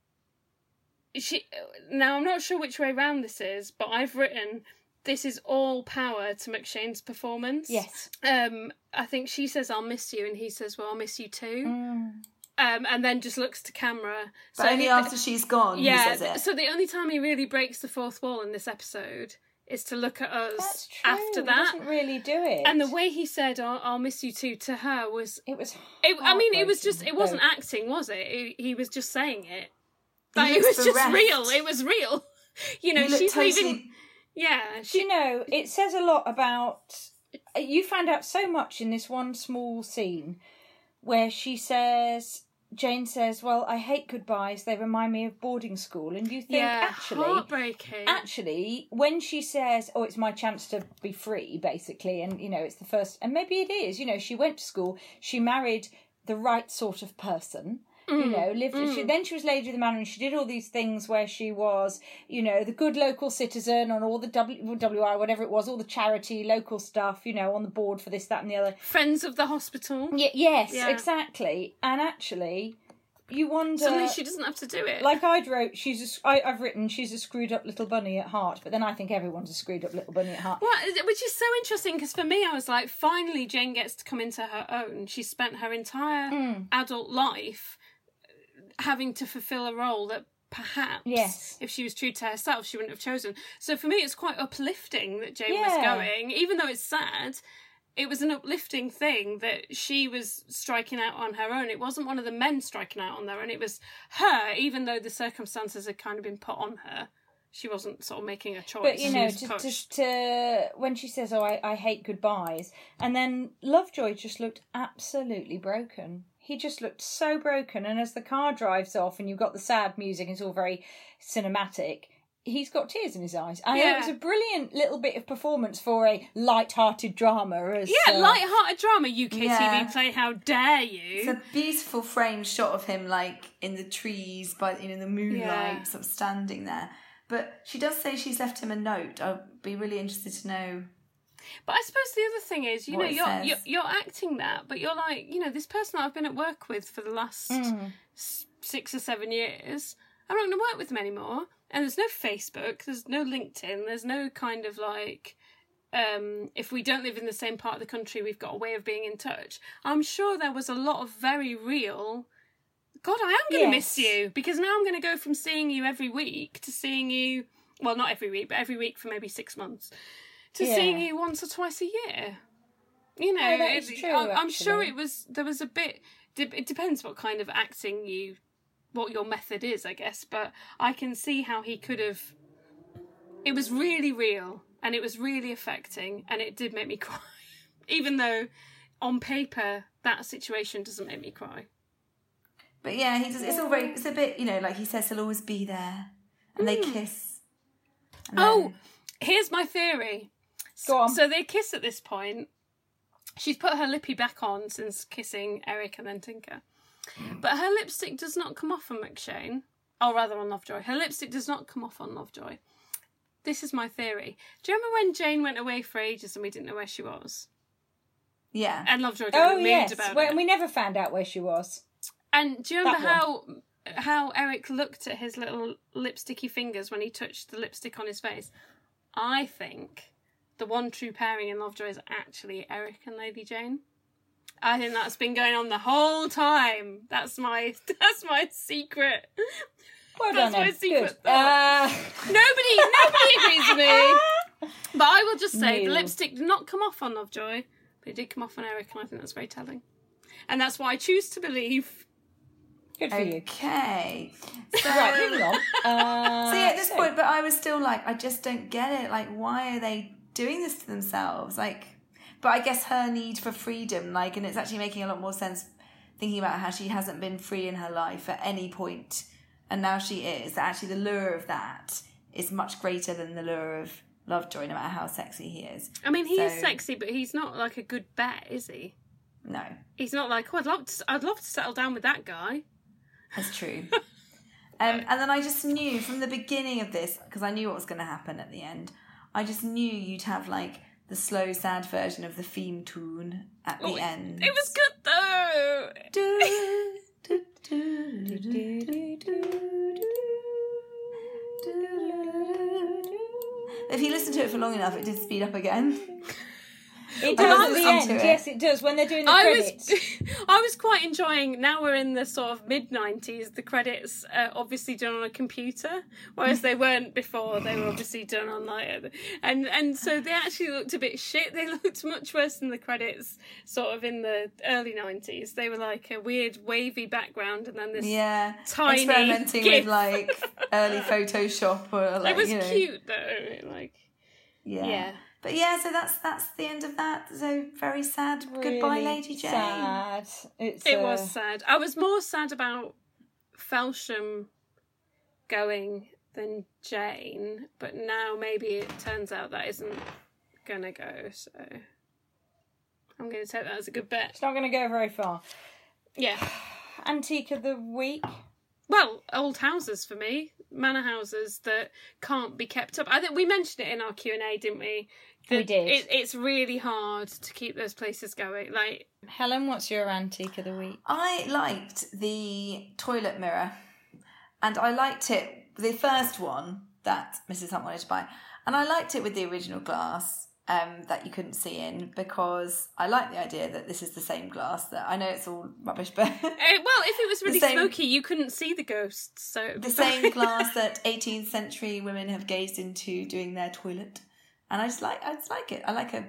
she now I'm not sure which way round this is, but I've written this is all power to McShane's performance. Yes. Um, I think she says I'll miss you, and he says, "Well, I'll miss you too." Mm. Um, and then just looks to camera. But only he- after she's gone, yeah. he says it. So the only time he really breaks the fourth wall in this episode is to look at us after He that. doesn't really do it. And the way he said I'll, "I'll miss you too" to her was it was. it, I mean, it was just, it wasn't acting, was it? He, he was just saying it. Like, it was just real. It was real. You know, she's totally- leaving. Yeah, she. you know, it says a lot about. You find out so much in this one small scene where she says, Jane says, Well, I hate goodbyes. They remind me of boarding school. And you think, Yeah, actually, heartbreaking. actually, when she says, "Oh, it's my chance to be free," basically, and you know, it's the first, and maybe it is. You know, she went to school, she married the right sort of person. Mm, You know, lived. She, then she was Lady of the Manor, and she did all these things where she was, you know, the good local citizen on all the W, WI, whatever it was, all the charity, local stuff. You know, on the board for this, that, and the other. Friends of the hospital. Y- yes, Yeah. exactly. And actually, you wonder. Suddenly she doesn't have to do it. Like I'd wrote, she's a, I, I've written, she's a screwed up little bunny at heart. But then I think everyone's a screwed up little bunny at heart. Well, which is so interesting because for me, I was like, finally, Jane gets to come into her own. She spent her entire Mm. adult life having to fulfill a role that perhaps, Yes. if she was true to herself, she wouldn't have chosen. So for me, it's quite uplifting that Jane was going, even though it's sad. It was an uplifting thing that she was striking out on her own. It wasn't one of the men striking out on their own. It was her, even though the circumstances had kind of been put on her. She wasn't sort of making a choice. But you know, to, to, to when she says, "Oh, I, I hate goodbyes," and then Lovejoy just looked absolutely broken. He just looked so broken. And as the car drives off, and you've got the sad music, it's all very cinematic. He's got tears in his eyes. I know Yeah. it was a brilliant little bit of performance for a light-hearted drama. As, Yeah, uh, light-hearted drama. UKTV Yeah. play. How dare you? It's a beautiful frame shot of him, like in the trees, by you know the moonlight, Yeah. sort of standing there. But she does say she's left him a note. I'd be really interested to know. But I suppose the other thing is, you What know, you're, you're you're acting that, but you're like, you know, this person that I've been at work with for the last Mm. six or seven years, I'm not going to work with them anymore. And there's no Facebook, there's no LinkedIn, there's no kind of like. Um, if we don't live in the same part of the country, we've got a way of being in touch. I'm sure there was a lot of very real. God, I am going to miss you because now I'm going to go from seeing you every week to seeing you. Well, not every week, but every week for maybe six months to Yeah. seeing you once or twice a year. You know, No, that is it- true, I- I'm sure it was. There was a bit. It depends what kind of acting you, what your method is, I guess. But I can see how he could have. It was really real, and it was really affecting, and it did make me cry, even though, on paper, that situation doesn't make me cry. But yeah, he does. It's all very. It's a bit, you know, like he says he'll always be there, and they hmm. kiss. And Oh, then- here's my theory. Go on. So they kiss at this point. She's put her lippy back on since kissing Eric and then Tinker. But her lipstick does not come off on McShane. Or rather on Lovejoy. Her lipstick does not come off on Lovejoy. This is my theory. Do you remember when Jane went away for ages and we didn't know where she was? yeah, And Lovejoy got Oh yes, about well, it. we never found out where she was. And do you remember how how Eric looked at his little lipsticky fingers when he touched the lipstick on his face? I think the one true pairing in Lovejoy is actually Eric and Lady Jane. I think that's been going on the whole time. That's my that's my secret. Well That's done, my Ed. secret Good. Uh, Nobody nobody agrees with me. But I will just say the lipstick did not come off on Lovejoy, but it did come off on Eric, and I think that's very telling. And that's why I choose to believe. good for you. Okay. So, Right, moving on. Uh, See, at this so- point, but I was still like, I just don't get it. Like, why are they doing this to themselves? Like, but I guess her need for freedom, like, and it's actually making a lot more sense thinking about how she hasn't been free in her life at any point, and now she is. That actually, the lure of that is much greater than the lure of Lovejoy, no matter how sexy he is. I mean, he is sexy, but he's not like a good bet, is he? No, He's not like, oh, I'd love to. I'd love to settle down with that guy. That's true. um, and then I just knew from the beginning of this, because I knew what was going to happen at the end, I just knew you'd have like the slow, sad version of the theme tune at the Oh, end. It was good though. Do, do, do. If you listen to it for long enough, it did speed up again. It does at the end. it. Yes, it does. When they're doing the I credits. was, I was quite enjoying. Now we're in the sort of mid '90s. The credits are obviously done on a computer, whereas they weren't before. They were obviously done on like, and and so they actually looked a bit shit. They looked much worse than the credits, sort of in the early '90s. They were like a weird wavy background, and then this. Yeah, Tiny experimenting gif. with like early Photoshop or like it was you know, cute though. Like, Yeah. yeah. But yeah, so that's that's the end of that. So very sad. Goodbye, Lady Jane. Sad. It's, It uh, was sad. I was more sad about Felsham going than Jane, but now maybe it turns out that isn't gonna go, so I'm gonna take that as a good bet. It's not going to go very far. Yeah. Antique of the week. Well, old houses for me, manor houses that can't be kept up. I think we mentioned it in our Q and A, didn't we? We did. It, it's really hard to keep those places going. Like, Helen, what's your antique of the week? I liked the toilet mirror, and I liked it the first one that Mrs. Hunt wanted to buy, and I liked it with the original glass um, that you couldn't see in because I like the idea that this is the same glass. That I know it's all rubbish, but eh, well, if it was really same- smoky, you couldn't see the ghosts. So the same glass that 18th century women have gazed into doing their toilet, and I just like I just like it. I like a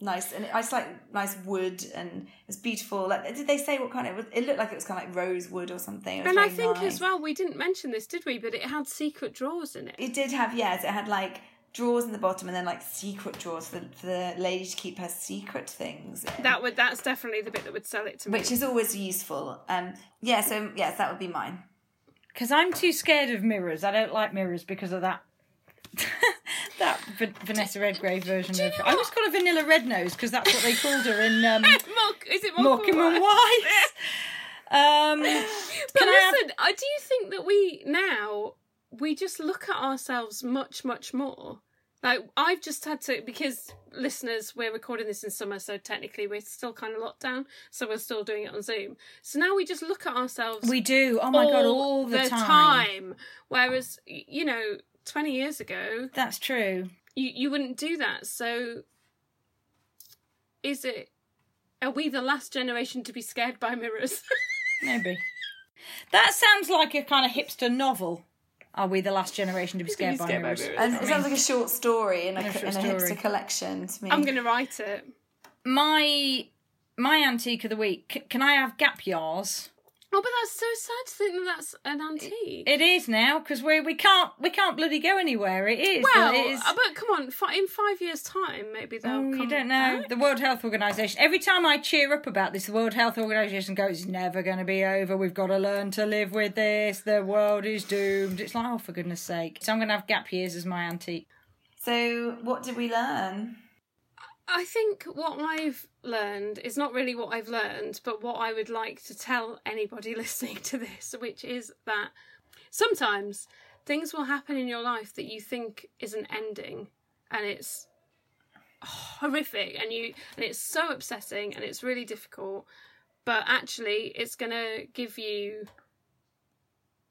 nice and I just like nice wood and it's beautiful. Like did they say what kind it was? It looked like it was kind of like rosewood or something. And I think nice. as well, we didn't mention this, did we? But it had secret drawers in it. It did have yes, it had like drawers in the bottom and then like secret drawers for, for the lady to keep her secret things. in, That would that's definitely the bit that would sell it to me. which is always useful. Um, yeah, so yes, that would be mine. Because I'm too scared of mirrors. I don't like mirrors because of that. that V- Vanessa Redgrave version of. I always call her Vanilla Red Nose because that's what they called her in um, Mock, is it Mock and Wise? Um, But Can I have- listen, do you think that we now we just look at ourselves much, much more? Like I've just had to because listeners, we're recording this in summer, so technically we're still kind of locked down, so we're still doing it on Zoom. So now we just look at ourselves. we do. Oh my god, all the, time. time. Whereas you know, twenty years ago, That's true. you you wouldn't do that. So is it? Are we the last generation to be scared by mirrors? Maybe. That sounds like a kind of hipster novel. Are we the last generation to be scared, by, scared by mirrors? mirrors. And it sounds like a short story in a, A in a hipster collection to me. I'm going to write it. My my antique of the week. c- Can I have gap years? Oh, but that's so sad to think that that's an antique. It is now because we we can't we can't bloody go anywhere. It is. well, it is. uh, but come on, in five years' time, maybe they'll Oh, come you don't know. back. The World Health Organization. Every time I cheer up about this, the World Health Organization goes, "It's never going to be over. We've got to learn to live with this. The world is doomed." It's like, oh, for goodness sake. So I'm going to have gap years as my antique. so, what did we learn? I think what I've learned is not really what I've learned, but what I would like to tell anybody listening to this, which is that sometimes things will happen in your life that you think is an ending and it's horrific and you and it's so upsetting and it's really difficult but actually it's going to give you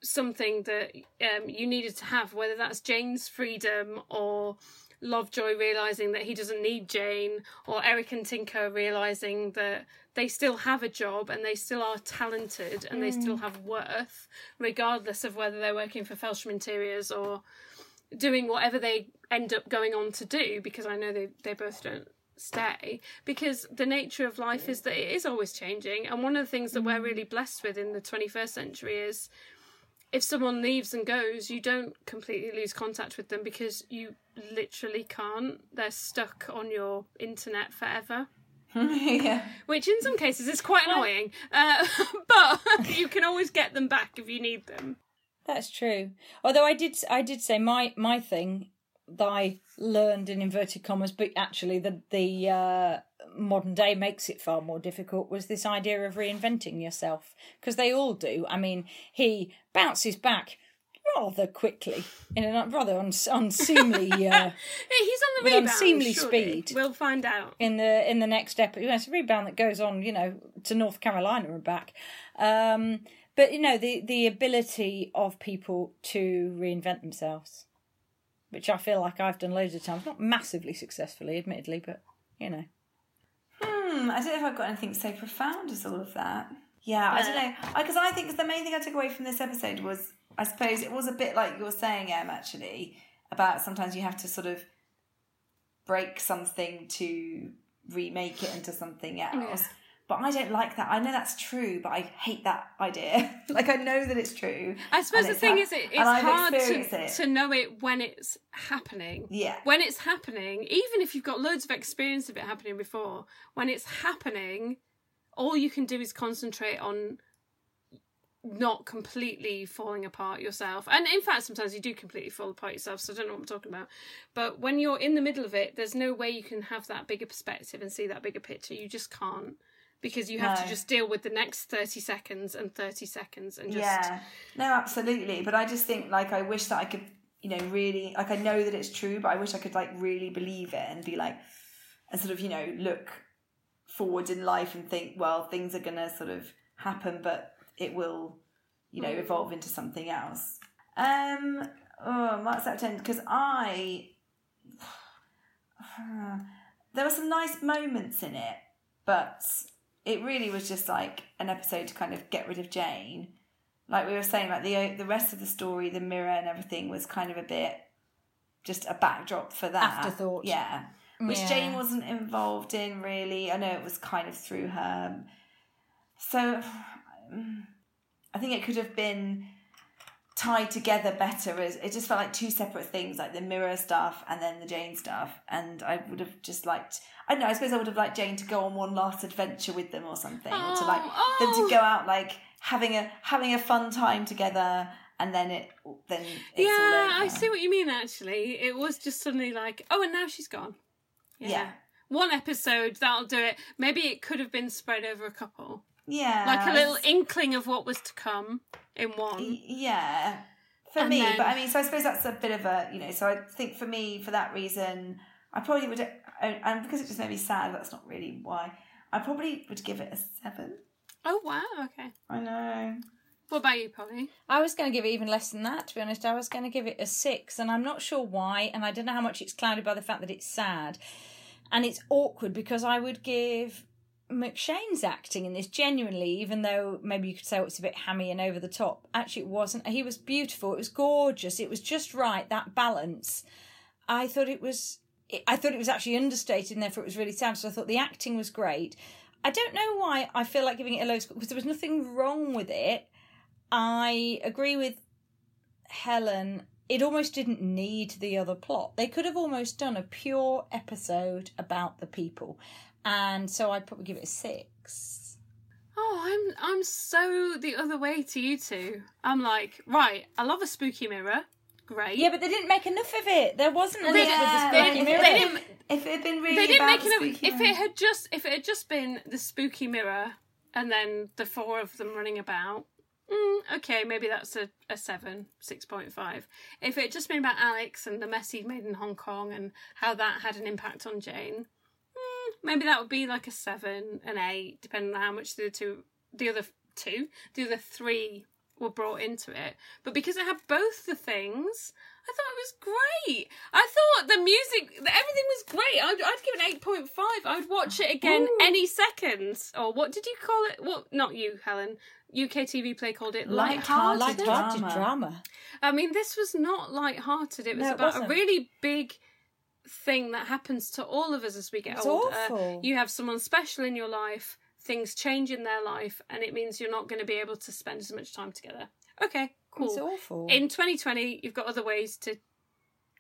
something that um, you needed to have whether that's Jane's freedom or Lovejoy realizing that he doesn't need Jane, or Eric and Tinker realizing that they still have a job and they still are talented and they still mm. have worth, regardless of whether they're working for Felsham Interiors or doing whatever they end up going on to do. Because I know they they both don't stay because the nature of life is that it is always changing and one of the things that we're mm. really blessed with in the 21st century is if someone leaves and goes you don't completely lose contact with them because you literally can't they're stuck on your internet forever yeah. which in some cases is quite annoying uh, but you can always get them back if you need them That's true. Although I did, I did say my my thing that I learned in inverted commas, but actually the the uh, modern day makes it far more difficult. Was this idea of reinventing yourself? Because they all do. I mean, he bounces back rather quickly in a rather uns- unseemly. Uh, Hey, he's on the rebound unseemly surely. speed. we'll find out in the in the next episode. It's a rebound that goes on, you know, to North Carolina and back. Um, but you know, the the ability of people to reinvent themselves, which I feel like I've done loads of times, not massively successfully, admittedly, but you know. Hmm, I don't know if I've got anything so profound as all of that. Yeah, I don't know. Because I, think the main thing I took away from this episode was, I suppose, it was a bit like you were saying, Em, actually, about sometimes you have to sort of break something to remake it into something else. But I don't like that. I know that's true, but I hate that idea. like I know that it's true. I suppose the thing hap- is, it, it's hard to, it. to know it when it's happening. Yeah. When it's happening, even if you've got loads of experience of it happening before, when it's happening, all you can do is concentrate on not completely falling apart yourself. And in fact, sometimes you do completely fall apart yourself, so I don't know what I'm talking about. But when you're in the middle of it, there's no way you can have that bigger perspective and see that bigger picture. You just can't. Because you have No. to just deal with the next 30 seconds and 30 seconds and just. Yeah, no, absolutely. But I just think like I wish that I could, you know, really like I know that it's true, but I wish I could like really believe it and be like, and sort of you know look forward in life and think, well, things are gonna sort of happen, but it will, you know, evolve into something else. Um, oh, Mark's out ten because I. There were some nice moments in it, but it really was just like an episode to kind of get rid of Jane. Like we were saying, like the uh, the rest of the story, the mirror and everything was kind of a bit just a backdrop for that Afterthought. Yeah, which Yeah. Jane wasn't involved in really. I know it was kind of through her. So I think it could have been tied together better as it just felt like two separate things like the mirror stuff and then the jane stuff and i would have just liked i don't know i suppose i would have liked jane to go on one last adventure with them or something or to like Oh, them oh. to go out like having a having a fun time together and then it then it's yeah. I see what you mean. Actually, it was just suddenly like, oh, and now she's gone. yeah one episode that'll do it. Maybe it could have been spread over a couple, yeah like a little inkling of what was to come in one. Yeah for And me then- but i mean so i suppose that's a bit of a you know so i think for me for that reason i probably would and because it just made me sad that's not really why i probably would give it a seven Oh wow, okay. i know What about you, Polly? I was going to give it even less than that, to be honest. I was going to give it a six, and I'm not sure why, and I don't know how much it's clouded by the fact that it's sad. And it's awkward because I would give McShane's acting in this genuinely, even though maybe you could say it's a bit hammy and over the top. Actually, it wasn't. He was beautiful. It was gorgeous. It was just right, that balance. I thought it was. I thought it was actually understated, and therefore it was really sad. So I thought the acting was great. I don't know why I feel like giving it a low score because there was nothing wrong with it. I agree with Helen. It almost didn't need the other plot. They could have almost done a pure episode about the people, and so I'd probably give it a six. Oh, I'm I'm so the other way to you two. I'm like, right, I love a spooky mirror. Great. Yeah, but they didn't make enough of it. There wasn't enough They- with the Yeah, they spooky mirror. they didn't- if it had been really they didn't make enough. spooky If it had just if it had just been the spooky mirror and then the four of them running about, mm, okay, maybe that's a, a seven, six point five. If it had just been about Alex and the mess he made in Hong Kong and how that had an impact on Jane, maybe that would be like a seven, an eight, depending on how much the two, the other two, the other three were brought into it. But because it had both the things, I thought it was great. I thought the music, everything was great. I'd, I'd give it eight point five. I would watch it again Ooh. any second. Or what did you call it? Well, not you, Helen. UK TV Play called it Light-hearted light-hearted. Drama. drama. I mean, this was not light-hearted. It was No, it about a wasn't. really big thing that happens to all of us as we get It's older. awful. You have someone special in your life, things change in their life, and it means you're not going to be able to spend as much time together. Okay, It's cool. awful. In 2020, you've got other ways to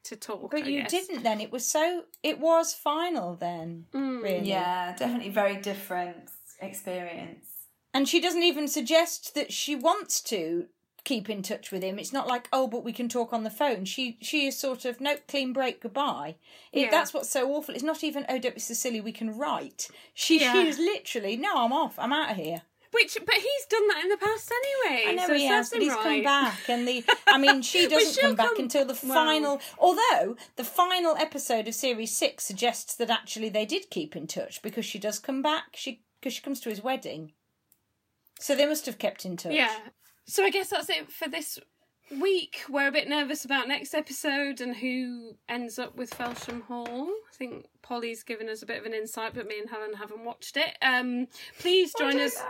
to talk. but I you guess. didn't then. It was so. It was final then. Mm. Really. Yeah, definitely very different experience. And she doesn't even suggest that she wants to keep in touch with him. It's not like, oh, but we can talk on the phone. She she is sort of nope, clean break, goodbye. It, Yeah. That's what's so awful. It's not even oh, don't be so silly. We can write. She Yeah. she is literally no, I'm off. I'm out of here. Which, but he's done that in the past anyway. I know so he has, but he's come back, and the I mean, she doesn't come back come- until the well- final. Although the final episode of series six suggests that actually they did keep in touch because she does come back. She because she comes to his wedding, so they must have kept in touch. Yeah. So I guess that's it for this week. We're a bit nervous about next episode and who ends up with Felsham Hall. I think Polly's given us a bit of an insight, but me and Helen haven't watched it. Um, please join us.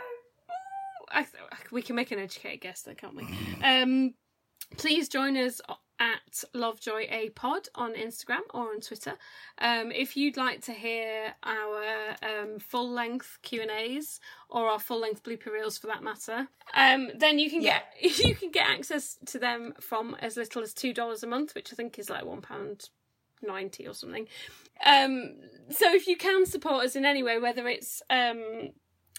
I, we can make an educated guess, though, can't we? Um, please join us at Lovejoy A Pod on Instagram or on Twitter. Um, if you'd like to hear our um, full length Q and A's or our full length blooper reels for that matter, um, then you can get you can get access to them from as little as two dollars a month, which I think is like one pound ninety or something. Um, so if you can support us in any way, whether it's um,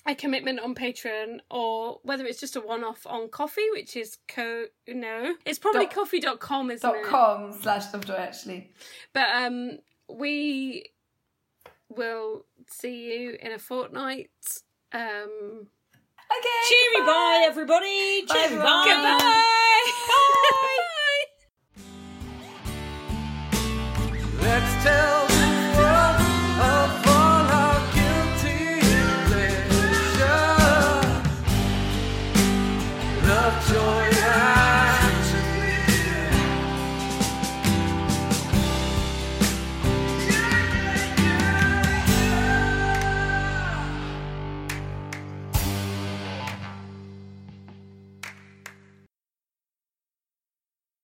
a commitment on Patreon or whether it's just a one off on Ko-fi, which is co no. It's probably dot, ko-fi.com, isn't dot it? com slash software actually. But um we will see you in a fortnight. Um Okay. Cheery bye everybody. Cheery bye. Bye. Goodbye. Bye. bye. Let's tell